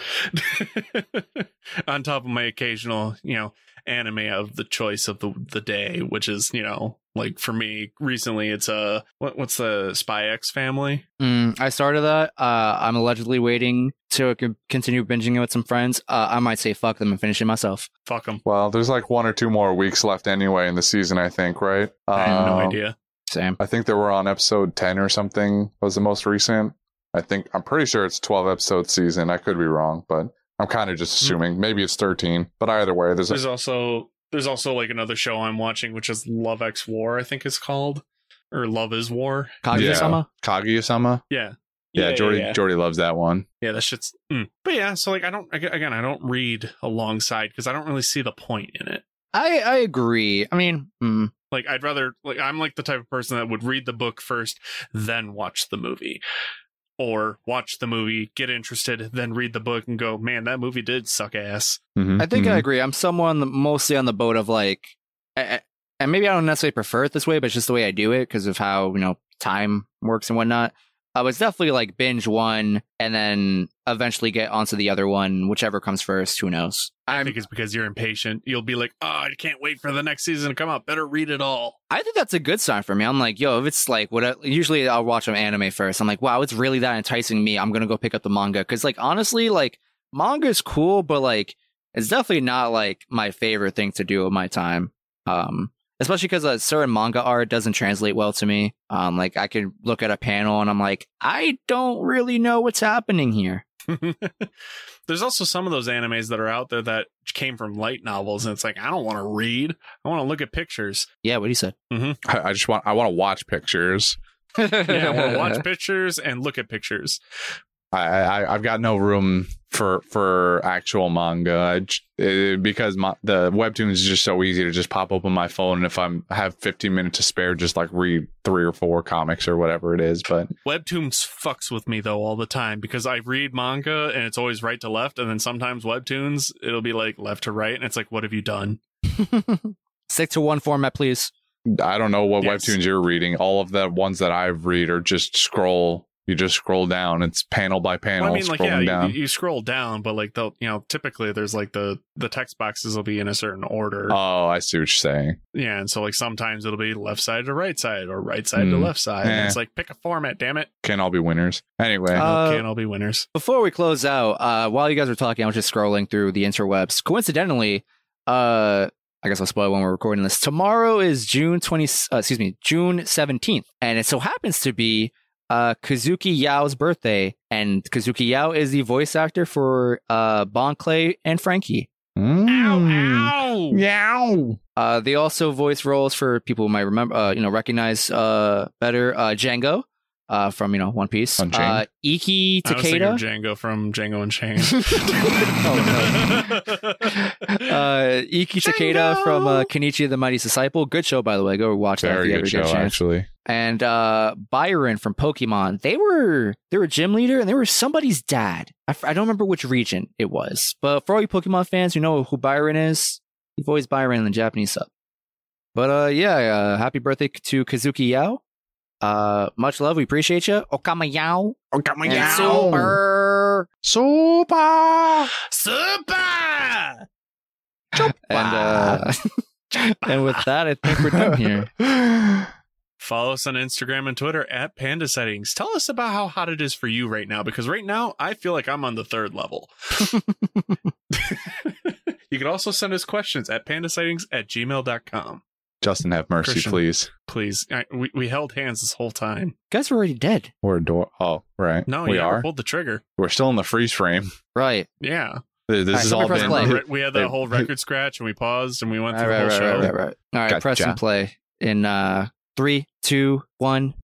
on top of my occasional, you know, anime of the choice of the the day, which is, you know, like for me recently it's uh what what's the Spy X family? Mm, I started that. Uh, I'm allegedly waiting to continue binging it with some friends. Uh, I might say fuck them and finish it myself. Fuck them. Well, there's like one or two more weeks left anyway in the season, I think, right? I have no Um, idea. Same. I think they were on episode 10 or something was the most recent. I think I'm pretty sure it's 12 episode season. I could be wrong, but I'm kind of just assuming maybe it's 13. But either way, there's There's a, also there's also like another show I'm watching, which is Love X War, I think it's called, or Love Is War. Kaguya-sama? Kaguya-sama. Yeah, Yeah, Jordy yeah. Jordy loves that one. Yeah, that shit's. Mm. But yeah, so like I don't again I don't read alongside because I don't really see the point in it. I I agree. I mean, mm, Like I'd rather like I'm like the type of person that would read the book first, then watch the movie. Or watch the movie, get interested, then read the book and go, man, that movie did suck ass. Mhm, I think I mhm. agree. I'm someone mostly on the boat of like, I- I- and maybe I don't necessarily prefer it this way, but it's just the way I do it because of how you know time works and whatnot. I was definitely like binge one and then eventually get onto the other one, whichever comes first. Who knows? I think it's because you're impatient. You'll be like, oh, I can't wait for the next season to come out. Better read it all. I think that's a good sign for me. I'm like, yo, if it's like what usually I'll watch an anime first. I'm like, wow, it's really that enticing me. I'm gonna go pick up the manga because, like, honestly, like manga is cool, but like it's definitely not like my favorite thing to do with my time. Um, especially because uh, certain manga art doesn't translate well to me. Um, like I could look at a panel and I'm like, I don't really know what's happening here. There's also some of those animes that are out there that came from light novels, and it's like I don't want to read. I want to look at pictures. Yeah, what he said. Mm-hmm. I, I just want I want to watch pictures. Yeah, I want to watch pictures and look at pictures. I, I I've got no room for for actual manga I j- eh, because my, the webtoon is just so easy to just pop open my phone and if I'm have 15 minutes to spare just like read three or four comics or whatever it is but Webtoons fucks with me though all the time because I read manga and it's always right to left, and then sometimes webtoons it'll be like left to right, and it's like, what have you done? Stick to one format, please. I don't know what Yes. webtoons you're reading all of the ones that I've read are just scroll you just scroll down it's panel by panel Well, I mean, like, scrolling yeah, you, down you scroll down, but like they'll, you know, typically there's like the the text boxes will be in a certain order. oh I see what you're saying Yeah, and so like sometimes it'll be left side to right side or right side to Hmm. left side. And Eh. it's like pick a format, damn it. can't all be winners anyway Uh, Can't all be winners. Before we close out, uh, while you guys were talking, I was just scrolling through the interwebs. Coincidentally, uh, I guess I'll spoil when we're recording this. Tomorrow is June twenty. Uh, excuse me, June seventeenth, and it so happens to be uh, Kazuki Yao's birthday. And Kazuki Yao is the voice actor for uh, Bon Clay and Franky. Hmm. Yow! Meow. Uh, they also voice roles for people who might remember, uh, you know, recognize uh, better. Uh, Django uh, from you know One Piece. Unchained. Uh, Ikki I was thinking Takeda. of Django from Django Unchained. uh, Ikki Takeda from uh, Kenichi the Mighty Disciple. Good show, by the way. Go watch that if Very you good ever show, get a chance. actually. And uh, Byron from Pokemon. They were they were gym leader, and they were somebody's dad. I, f- I don't remember which region it was, but for all you Pokemon fans who know who Byron is, he voiced Byron in the Japanese sub. But uh, yeah, uh, happy birthday to Kazuki Yao. Uh, much love. We appreciate you. Okama Yao. Okama And Yao. Super. Super. Super! And uh, and with that, I think we're done here. Follow us on Instagram and Twitter at Panda Sightings. Tell us about how hot it is for you right now, because right now I feel like I'm on the third level. you can also send us questions at pandasightings at gmail.com. Justin, have mercy, Christian. please. Please. I, we, we held hands this whole time. guys were already dead. Or door. Oh, right. No, we yeah, are. we pulled the trigger. We're still in the freeze frame. Right. Yeah. This right, has someone all press been. play. Right, we had the whole record scratch and we paused and we went through right, the whole right, show. right, right. All right, press and play in uh three, two, one.